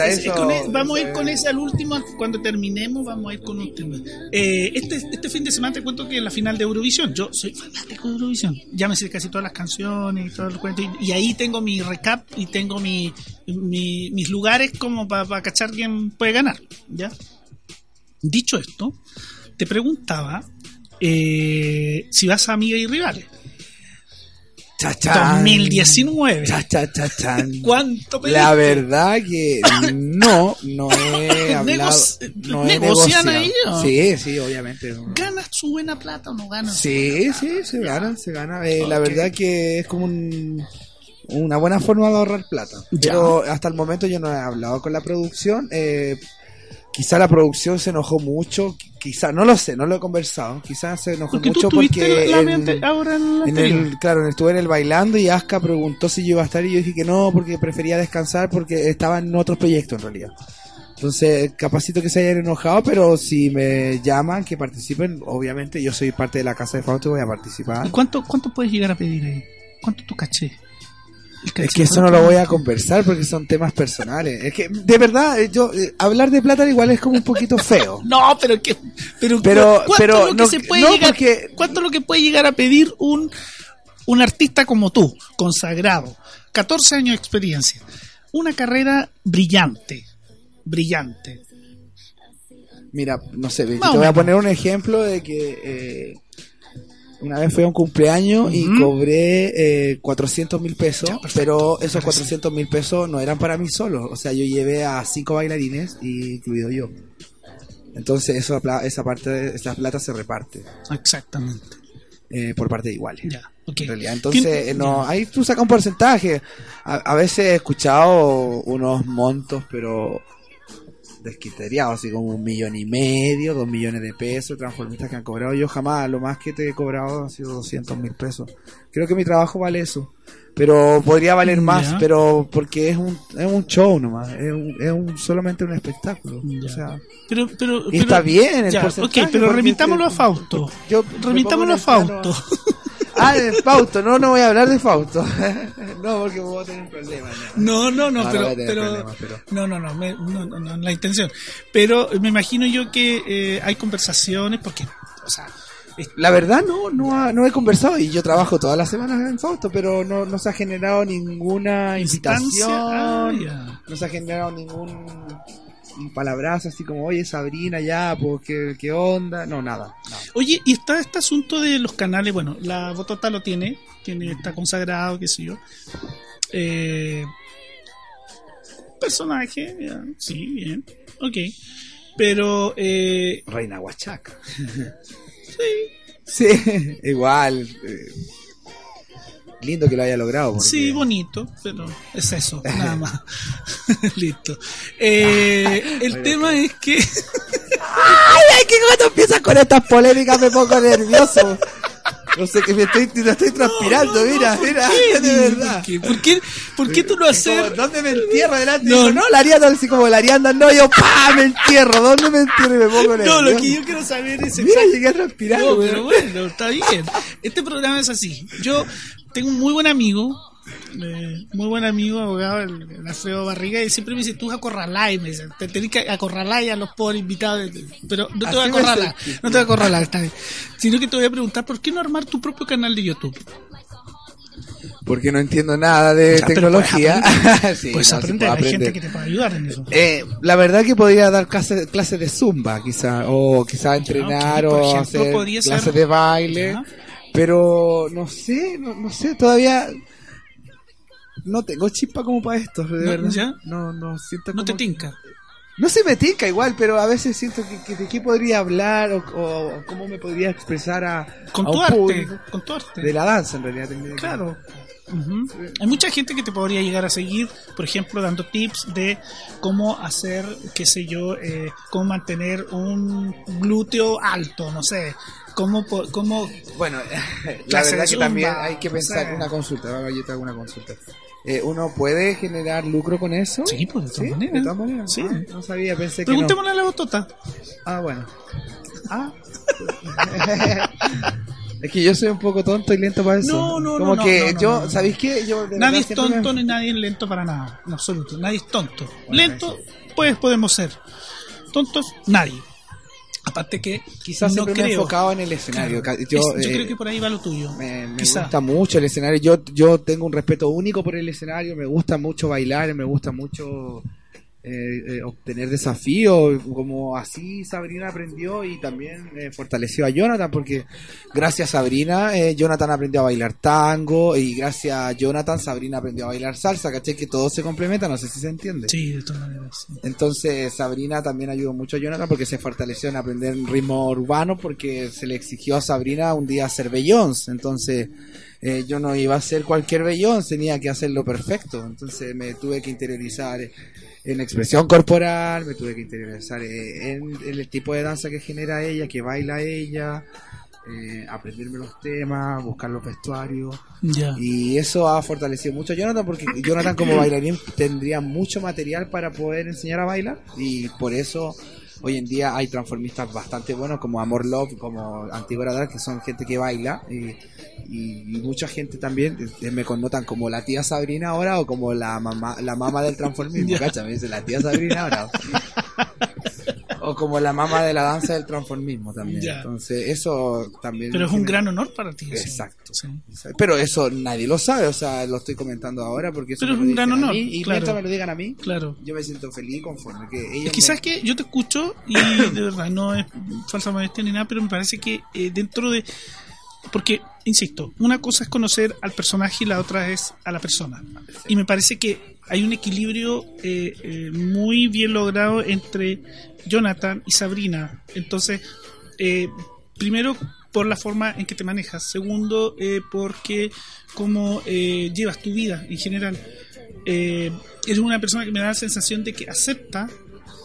Es- eso. con e- vamos a ir con es. ese al último, cuando terminemos vamos a ir con tema. Eh, este, este fin de semana te cuento que es la final de Eurovisión, yo soy fanático de Eurovisión, ya me sé casi todas las canciones y todo el cuento, y, y ahí tengo mi recap y tengo mi, mi- mis lugares como para cachar quién puede ganar, ¿ya? Dicho esto, te preguntaba eh, si vas a Amigas y Rivales. Cha, chan. 2019. Cha, chan. ¿Cuánto pediste? La verdad que no, no he hablado. No he ¿negocian ahí? Sí, sí, obviamente. ¿Ganas su buena plata o no ganas? Sí, sí, se gana, se gana. Eh, La verdad que es como un- una buena forma de ahorrar plata. Ya. Pero hasta el momento yo no he hablado con la producción. Eh, quizá la producción se enojó mucho. Quizá, no lo sé, no lo he conversado. Quizá se enojó Porque mucho porque. la en- ahora en la en anterior. el, claro, estuve en el bailando y Aska preguntó si yo iba a estar y yo dije que no, porque prefería descansar porque estaba en otros proyectos en realidad. Entonces, capacito que se hayan enojado, pero si me llaman que participen, obviamente yo soy parte de la casa de Fausto y voy a participar. ¿Y cuánto, cuánto puedes llegar a pedir ahí? ¿Cuánto tu caché? Es que eso no lo voy a conversar porque son temas personales. Es que, de verdad, eh, yo eh, hablar de plata igual es como un poquito feo. No, pero que pero, Pero- ¿cuánto pero es lo que no- se puede no, llegar, porque- cuánto es lo que puede llegar a pedir un un artista como tú, consagrado, 14 años de experiencia, una carrera brillante, brillante. Mira, no sé, te voy a poner un ejemplo de que eh, una vez fui a un cumpleaños y cobré eh, 400 mil pesos, Ya, pero esos Parece. 400 mil pesos no eran para mí solo. O sea, yo llevé a cinco bailarines, y incluido yo. Entonces, eso, esa parte, esa plata se reparte Exactamente. eh, por parte de iguales. Ya, ok. En realidad, entonces, ¿Quién- eh, no, ahí tú sacas un porcentaje. A, a veces he escuchado unos montos, pero descriteriados, así como un millón y medio, dos millones de pesos, transformistas que han cobrado. Yo jamás, lo más que te he cobrado ha sido 200 mil pesos. Creo que mi trabajo vale eso. Pero podría valer más, pero porque es un, es un show nomás, es, un, es un, solamente un espectáculo. O sea, Pero, pero, y pero- está bien el ya, porcentaje. ok, pero remitámoslo a Fausto. Yo Remitámoslo a Fausto. Ah, de Fausto, no, no voy a hablar de Fausto. no, porque voy a tener problemas. No, no, no, No, no pero, pero, pero- no, no, no, me- no, no, no, la intención. Pero me imagino yo que eh, hay conversaciones porque, o sea, es- La verdad no, no, ha- no he conversado y yo trabajo todas las semanas en Fausto, pero no, no se ha generado ninguna Instancia, ah, invitación, ya. no se ha generado ningún un palabrazo así como, oye Sabrina, ya, pues, ¿qué, qué onda? No, nada. nada. Oye, y está este asunto de los canales, bueno, la Botota lo tiene, tiene está consagrado, qué sé yo. Eh, personaje, ya, sí, bien, ok. Pero, eh, Reina Huachaca. sí, Sí, igual. eh, lindo que lo haya logrado. porque- Sí, bonito, pero es eso, nada más. Listo. Eh, el tema es que. ¡Ay, ay, que cuando empiezas con estas polémicas me pongo nervioso! No sé, que me estoy, me estoy transpirando, No, no, mira, ¿por mira, qué? de verdad. ¿Por qué? ¿Por qué, por qué tú como, haces.? ¿Dónde me entierro delante? No. No, no, la Arianda, así como la Arianda, no, yo ¡pah! me entierro, ¿dónde me entierro? Y me pongo nervioso. No, lo que yo quiero saber es Mira, llegué a transpirar, pero bueno, está bien. Este programa es así. Yo tengo un muy buen amigo, eh, muy buen amigo, abogado, el, el Alfredo Barriga, y siempre me dice, tú acorralá, y me dice, te tenés que acorralar a los pobres invitados, pero no te voy a acorralar, no te voy a acorralar, está bien. Sino que te voy a preguntar, ¿por qué no armar tu propio canal de YouTube? Porque no entiendo nada de tecnología. aprender. Sí, puedes no, sí aprender, hay gente que te puede ayudar en eso. Eh, la verdad que podría dar clases clases de zumba, quizá, o quizá entrenar, ok, por o ejemplo, hacer ser- clases de baile. Pero no sé, no, no sé, todavía no tengo chispa como para esto, de No, verdad. ¿ya? No, no siento No te tinca. No se me tinca igual, pero a veces siento que, que de qué podría hablar o, o- o cómo me podría expresar a, Con a tu un arte, público. con tu arte. de la danza en realidad. Claro. Ujú. Hay mucha gente que te podría llegar a seguir, por ejemplo, dando tips de cómo hacer, qué sé yo, eh, cómo mantener un glúteo alto, no sé, cómo, cómo Bueno, la verdad de que también hay que pensar no sé. una consulta. yo te hago una consulta. Eh, ¿Uno puede generar lucro con eso? Sí, pues, de todas ¿Sí? maneras. De todas maneras. Sí. Ah, no sabía, pensé que no. A la botota. Ah, bueno. Ah. Es que yo soy un poco tonto y lento para eso. No, no, Como no, que no, no, yo. ¿sabéis qué? Yo Nadie es me- tonto ni nadie es lento para nada, en absoluto. Nadie es tonto. Bueno, lento, pues podemos ser. Tontos, nadie. Aparte que Quizás no siempre me he enfocado en el escenario. Claro, Yo, es- yo eh, creo que por ahí va lo tuyo. Me, me gusta mucho el escenario. Yo, yo tengo un respeto único por el escenario. Me gusta mucho bailar, me gusta mucho eh, eh, obtener desafíos. Como así Sabrina aprendió y también eh, fortaleció a Jonathan. Porque gracias a Sabrina, eh, Jonathan aprendió a bailar tango. Y gracias a Jonathan, Sabrina aprendió a bailar salsa. ¿Caché? Que todo se complementa. No sé si se entiende. Sí, de todas maneras. sí. Entonces Sabrina también ayudó mucho a Jonathan porque se fortaleció en aprender ritmo urbano porque se le exigió a Sabrina un día hacer Beyoncé. Entonces eh, yo no iba a hacer cualquier Beyoncé, tenía que hacerlo perfecto. Entonces me tuve que interiorizar en expresión corporal, me tuve que interiorizar eh, en, en el tipo de danza que genera ella, que baila ella, eh, aprenderme los temas, buscar los vestuarios. Y eso ha fortalecido mucho a Jonathan porque Jonathan como bailarín tendría mucho material para poder enseñar a bailar y por eso hoy en día hay transformistas bastante buenos como Amor Love, como Antigua Dark, que son gente que baila y, y- y mucha gente también eh, me connotan como la tía Sabrina ahora o como la mamá la mamá del transformismo. ¿cacha? Me dice la tía Sabrina ahora. O como la mamá de la danza del transformismo también. Ya. Entonces, eso también. Pero es un gran honor para ti. Exacto. Sí. pero eso nadie lo sabe, o sea, lo estoy comentando ahora porque eso Pero es un gran honor, mí, y claro. mientras me lo digan a mí, Claro. yo me siento feliz y conforme. Que ellos Es que me- sabes que yo te escucho y de verdad no es falsa modestia ni nada, pero me parece que eh, dentro de porque insisto, una cosa es conocer al personaje y la otra es a la persona. Y me parece que hay un equilibrio eh, eh, muy bien logrado entre Jonathan y Sabrina. Entonces, eh, primero por la forma en que te manejas, segundo eh, porque cómo eh, llevas tu vida en general. Eres una persona que me da la sensación de que acepta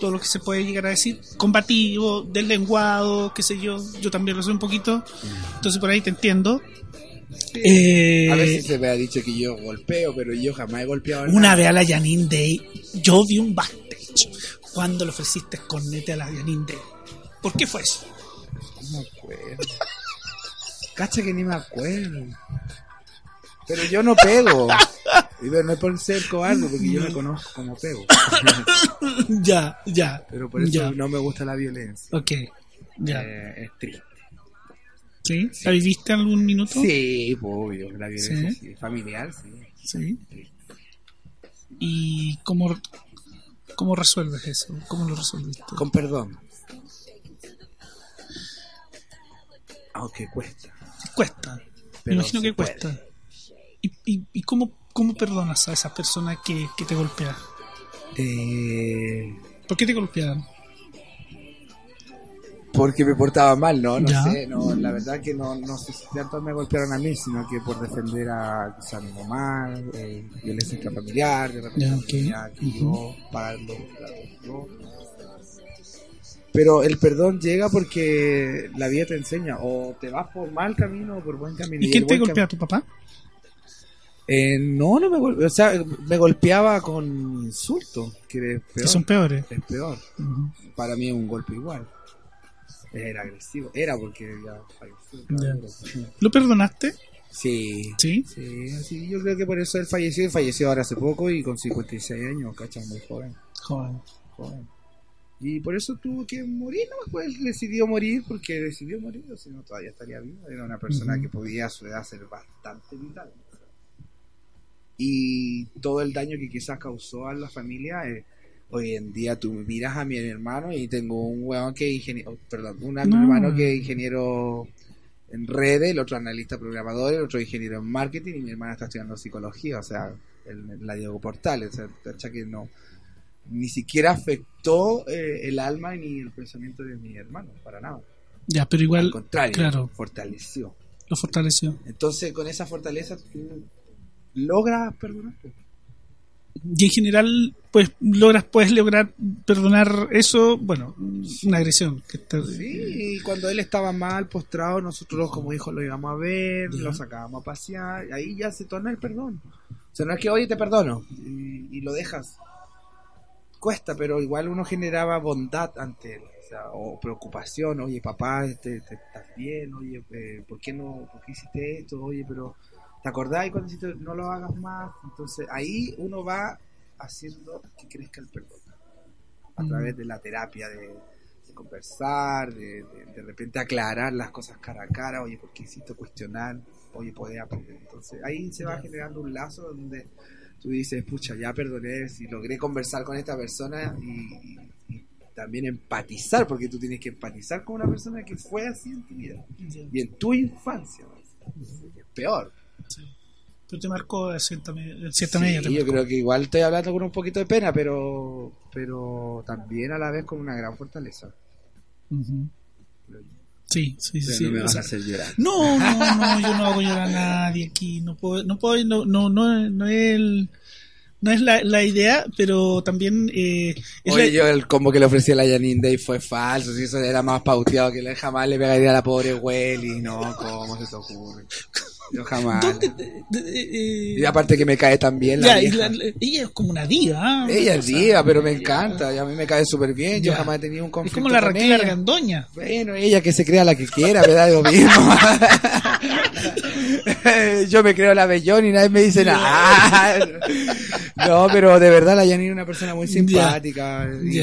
todo lo que se puede llegar a decir, combativo, deslenguado, qué sé yo, yo también lo soy un poquito, entonces por ahí te entiendo. Eh, A veces se me ha dicho que yo golpeo, pero yo jamás he golpeado a una vez a la Janine Day, yo vi un backstage cuando le ofreciste cornete a la Janine Day. ¿Por qué fue eso? No me acuerdo. Cacha que ni me acuerdo. Pero yo no pego. Y pero no es por ser cobarde, porque yo me conozco como pego. ya, ya. Pero por eso ya. no me gusta la violencia. Ok, ya. Eh, es triste. ¿Sí? ¿La viviste algún minuto? Sí, pues, obvio, la violencia Sí. sí. familiar, sí. Sí. ¿Y cómo, cómo resuelves eso? ¿Cómo lo resolviste? Con perdón. Aunque cuesta. Cuesta. Me imagino que puede. cuesta. ¿Y, y, y cómo, cómo perdonas a esas personas que, que te golpean? Eh, ¿Por qué te golpearon? porque me portaba mal, ¿no? No Ya. sé, no, la verdad que no, no sé si tanto me golpearon a mí, sino que por defender a, quizá a mi mamá, eh, violencia intrafamiliar, de repente Ya, ok. tenía que yo pagarlo. claro, yo. Pero el perdón llega porque la vida te enseña, o te vas por mal camino o por buen camino. ¿Y quién el te golpea? cam- ¿Tu papá? Eh, no, no me golpeaba, o sea, me golpeaba con insultos, que son peores. Es peor. Para mí es un golpe igual. Era agresivo. Era porque ya falleció. ¿Lo perdonaste? Sí. Sí. Sí, sí, yo creo que por eso él falleció. Él falleció ahora hace poco y con 56 años, ¿cachai? Muy joven. Joder. joven. Y por eso tuvo que morir, ¿no? Pues él decidió morir porque decidió morir, o si no todavía estaría vivo. Era una persona que podía a su edad ser bastante vital. Y todo el daño que quizás causó a la familia, eh, hoy en día tú miras a mi hermano y tengo un huevón que ingeniero, perdón, un No. hermano que es ingeniero en redes, el otro analista programador, el otro ingeniero en marketing y mi hermana está estudiando psicología, o sea, la Diego Portales, o sea, que no, ni siquiera afectó eh, el alma ni el pensamiento de mi hermano, para nada. Ya, pero igual Al contrario, claro. fortaleció. lo fortaleció. Entonces, con esa fortaleza, tú logras perdonar. Y en general, pues logras, puedes lograr perdonar eso, bueno, una agresión. Que está- Sí, y cuando él estaba mal, postrado, nosotros como hijos lo íbamos a ver, lo sacábamos a pasear, ahí ya se torna el perdón. O sea, no es que, oye, te perdono, y, y lo dejas. cuesta, pero igual uno generaba bondad ante él, o, preocupación, oye papá, este, te- estás bien, oye, eh, ¿por qué no, por qué hiciste esto? Oye, pero ¿te acordás cuando hiciste, no lo hagas más? Entonces ahí uno va haciendo que crezca el perdón, a Mm. través de la terapia, de, de conversar, de, de, de repente aclarar las cosas cara a cara, oye, ¿por qué hiciste cuestionar? Oye, podés aprender. Entonces ahí se va generando un lazo donde tú dices, pucha, ya perdoné, si logré conversar con esta persona y, y- y también empatizar, porque tú tienes que empatizar con una persona que fue así en tu vida y en tu infancia. Es peor. Pero te marcó en cierta, Sí, medida. yo creo que igual estoy hablando con un poquito de pena, pero pero también a la vez con una gran fortaleza. Sí, sí, Pero sí. no me o vas sea, a hacer llorar. No, no, no, yo no hago llorar a nadie aquí, no puedo, no puedo, no, no, no, no es el- no es la, la idea, pero también eh, es Oye, la- yo el combo que le ofrecí a la Janine Day fue falso, si eso era más pauteado que le jamás le pegaría a la pobre Welly, no, ¿cómo se te ocurre? Yo jamás. ¿Dónde te- de- de- eh, Y aparte que me cae tan bien la ya, y vieja. la- la- ella es como una diva. ¿ah? Ella es diva, pero me encanta, y a mí me cae súper bien, yo Ya. jamás he tenido un Es conflicto como la Raquel. Argandoña. Bueno, ella que se crea la que quiera, me da lo mismo. Yo me creo la bellón y nadie me dice nada. No, pero de verdad la Janine es una persona muy simpática. Y.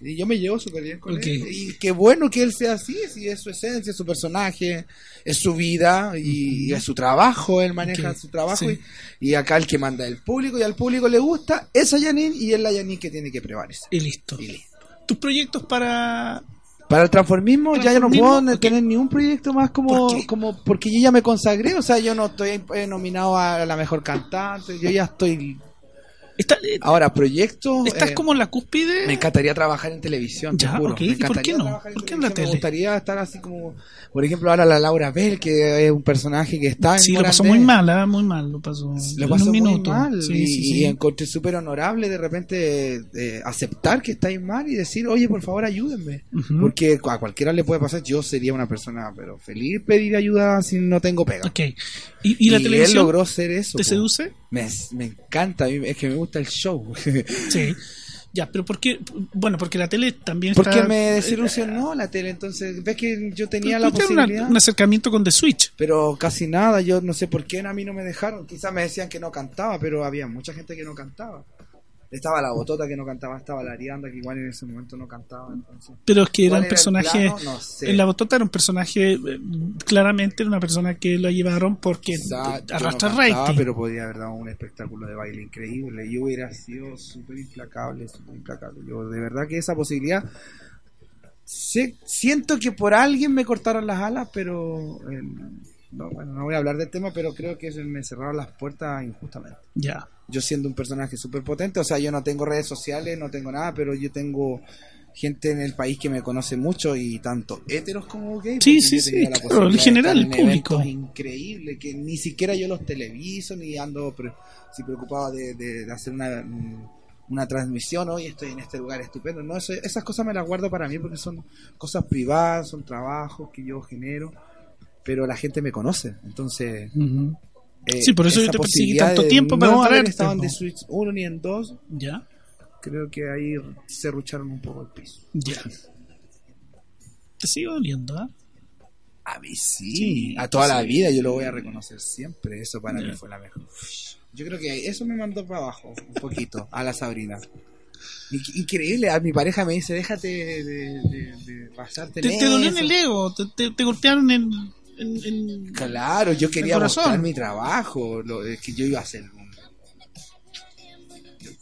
y yo me llevo súper bien con él. Y qué bueno que él sea así, si es su esencia, es su personaje, es su vida y, y es su trabajo, él maneja su trabajo. sí. Y, y acá el que manda es el público y al público le gusta esa Janine y es la Janine que tiene que prevalecer. Y listo. Y listo. Tus proyectos para. Para el transformismo, ya yo no Transformismo, puedo tener ni un proyecto más como, como porque yo ya me consagré, o sea, yo no estoy eh, nominado a la mejor cantante, yo ya estoy Está, eh, ahora proyectos. estás eh, como en la cúspide. me encantaría trabajar en televisión, te Ya, juro. ok, Me ¿y por qué no? ¿Por qué en televisión, la tele? Me gustaría estar así como, por ejemplo, ahora la Laura Bell, que es un personaje que está en Sí, lo pasó muy mal, ah, muy mal. Lo pasó. Lo pasó un muy minuto. mal Sí, y, sí, y sí. encontré súper honorable de repente eh, aceptar que estáis mal y decir, oye, por favor, ayúdenme. Porque a cualquiera le puede pasar. Yo sería una persona, pero feliz pedir ayuda si no tengo pega. Ok. ¿Y, y la él televisión logró ser eso. te po. seduce? Me, me encanta, es que me gusta el show. Sí. Ya, pero ¿por qué? Bueno, porque la tele también Porque está... me desilusionó la tele. Entonces, ves que yo tenía la tienes una- posibilidad. un acercamiento con The Switch. Pero casi nada, yo no sé por qué a mí no me dejaron. Quizás me decían que no cantaba, pero había mucha gente que no cantaba. Estaba la botota que no cantaba, estaba la Arianda que igual en ese momento no cantaba. Entonces, Pero es que era ¿Cuál un era personaje... plano? No sé. En la botota era un personaje... eh, Claramente era una persona que lo llevaron porque arrastra no cantaba, rating. pero podría haber dado un espectáculo de baile increíble. Yo hubiera sido súper implacable, súper implacable. Yo de verdad que esa posibilidad... sé- siento que por alguien me cortaron las alas, pero... eh, no, bueno, no voy a hablar del tema, pero creo que me cerraron las puertas injustamente. Ya. yo siendo un personaje súper potente, o sea, yo no tengo redes sociales, no tengo nada, pero yo tengo gente en el país que me conoce mucho y tanto héteros como gays. Sí, sí, sí, claro, de general, el público. eventos increíbles que ni siquiera yo los televiso ni ando pre- si preocupado de, de- de hacer una mm, una transmisión, hoy estoy en este lugar estupendo. No, eso- esas cosas me las guardo para mí porque son cosas privadas, son trabajos que yo genero, pero la gente me conoce, entonces eh, Sí, por eso yo te perseguí tanto tiempo para no haber traerte, estado en. The Switch 1 ni en 2, Ya. creo que ahí se rucharon un poco el piso. Ya. Te sigo doliendo, ¿ah? A mí sí, Sí, a toda la vida yo lo voy a reconocer siempre, eso para mí fue la mejor. Yo creo que eso me mandó para abajo un poquito a la Sabrina. Inc- Increíble, a mi pareja me dice, déjate de, de, de basarte Te, te dolió en eso". el ego, te, te- te golpearon en... en- en- Claro, yo quería mostrar mi trabajo, lo es que yo iba a hacer un...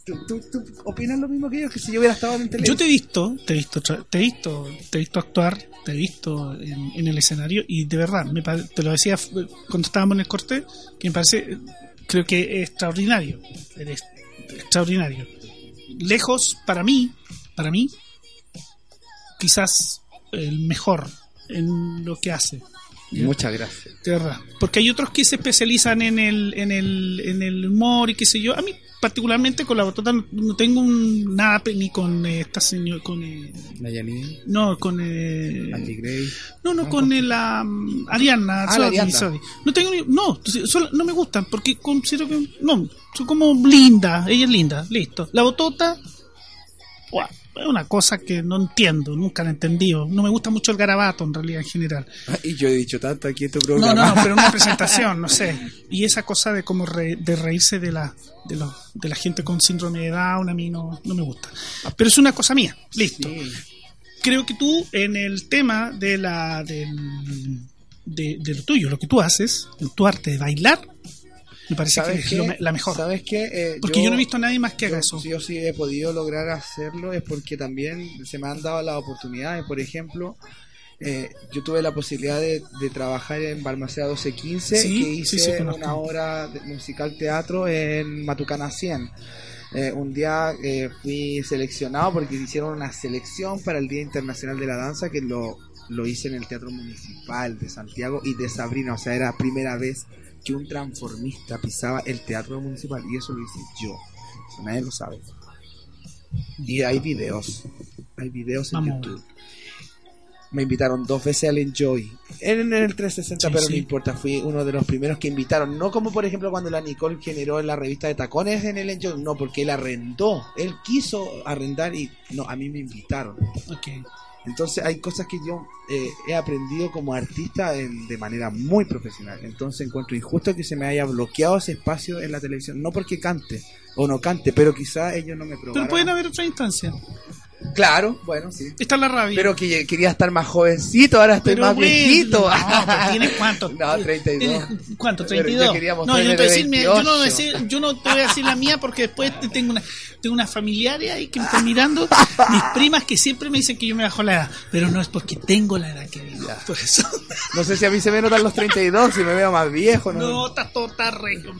¿Tú, tú, tú opinas lo mismo que yo? Que si yo hubiera estado en televisión. Yo te he visto, te he visto, te he visto, te he visto actuar, te he visto en, en el escenario y de verdad, me te lo decía f- cuando estábamos en el corte, que me parece, eh, creo que es extraordinario, eres extraordinario. Lejos, para mí, para mí, quizás el mejor en lo que hace. Muchas gracias. De verdad. Porque hay otros que se especializan en el, en el, en el humor y qué sé yo. A mí, particularmente con la botota, no, no tengo un, nada ni con eh, esta señora. Con, eh, Nayanin, no, con. eh, Andy no, no, Ah, con eh, la mm, Ariana. Ah, Sodi, la. Sodi. No tengo ni- No, solo- no me gustan porque considero que. No, son como lindas. Ella es linda, listo. La botota. Buah, es una cosa que no entiendo, nunca la he entendido. No me gusta mucho el garabato en realidad en general. Y yo he dicho tanto aquí en tu No, programa. no, no, pero una presentación, no sé. Y esa cosa de como re- de reírse de la, de, lo- de la gente con síndrome de Down a mí no, no me gusta. Pero es una cosa mía, listo. Sí. Creo que tú en el tema de la del, de, de lo tuyo, lo que tú haces, en tu arte de bailar, me parece que la mejor. ¿Sabes qué? Eh, Porque yo, no he visto a nadie más que haga eso. Si yo sí he podido lograr hacerlo es porque también se me han dado las oportunidades. Por ejemplo, eh, yo tuve la posibilidad de, de trabajar en Balmaceda 1215, Sí, que hice sí, una obra de musical teatro en Matucana 100. Eh, un día eh, fui seleccionado porque hicieron una selección para el Día Internacional de la Danza que lo, lo hice en el Teatro Municipal de Santiago y de Sabrina. O sea, era la primera vez que un transformista pisaba el Teatro Municipal y eso lo hice yo. Nadie lo sabe. Y hay videos. Hay videos en Vamos. YouTube. Me invitaron dos veces al Enjoy. En el 360, Sí, pero sí. no importa. Fui uno de los primeros que invitaron. No como, por ejemplo, cuando la Nicole generó en la revista de tacones en el Enjoy. No, porque él arrendó. Él quiso arrendar y no, a mí me invitaron. Ok. Entonces hay cosas que yo eh, he aprendido como artista en- de manera muy profesional. Entonces encuentro injusto que se me haya bloqueado ese espacio en la televisión. No porque cante o no cante, pero quizá ellos no me probaron. Pero pueden haber otra instancia. Claro, bueno, sí. Está la radio. Pero que quería estar más jovencito, ahora estoy Pero más bueno, viejito. No, pero ¿tienes cuánto? No, 32. ¿Tienes ¿Cuánto? Pero yo 32. no, yo no, te voy a de decir, yo, no voy a 28. decir, yo no te voy a decir la mía porque después te- tengo una tengo una familiares ahí que me están mirando, mis primas que siempre me dicen que yo me bajo la edad, pero no es porque tengo la edad que digo, por eso. No sé si a mí se me notan los 32, si me veo más viejo, ¿no? No, está todo, está regio.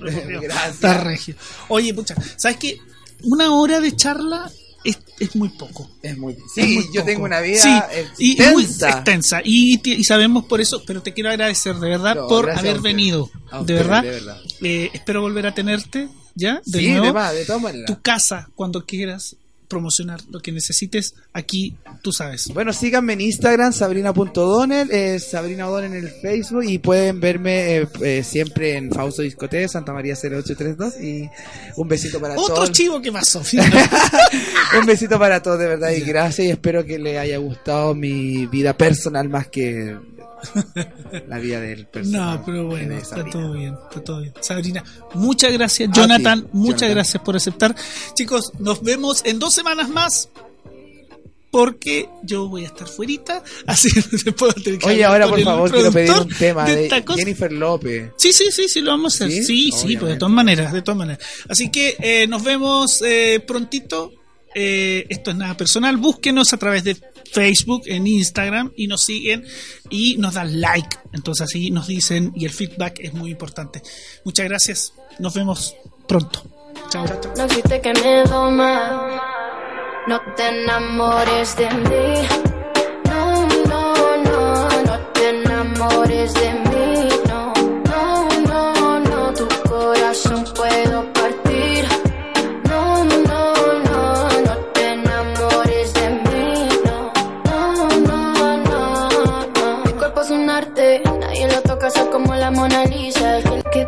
Está regio. Oye, pucha, ¿sabes qué? Una hora de charla es, es muy poco. Es muy... Es Sí, muy yo poco. tengo una vida Sí, y- y muy extensa. Y, y sabemos por eso, pero te quiero agradecer de verdad No, por haber venido. De verdad. de verdad. Eh, espero volver a tenerte, ¿ya? De sí, nuevo. de, más, de todas maneras. Tu casa, cuando quieras promocionar lo que necesites, aquí tú sabes. Bueno, síganme en Instagram, sabrina.donel, eh, Sabrina O'Donnell en el Facebook y pueden verme eh, eh, siempre en Fausto Discote, Santa María 0832 y un besito para Otro todos. chivo que pasó. un besito para todos, de verdad, y gracias y espero que les haya gustado mi vida personal más que la vida del personal. No, pero bueno, está Sabrina. todo bien, está todo bien. Sabrina, muchas gracias. Jonathan, muchas Jonathan. gracias por aceptar. Chicos, nos vemos en dos semanas más. Porque yo voy a estar fuerita, así no puedo tener que Oye, ahora por favor quiero pedir un tema de. Jennifer López. Sí, sí, sí, sí, lo vamos a hacer. ¿Sí? Sí, sí, pues de todas maneras, de todas maneras. Así que eh, nos vemos eh, prontito. Eh, esto es nada personal. Búsquenos a través de Facebook, en Instagram y nos siguen y nos dan like. Entonces así nos dicen y el feedback es muy importante. Muchas gracias. Nos vemos pronto. Chao. No. No te enamores de mí. No, no, no, no te enamores de mí. Como la Mona Lisa. El que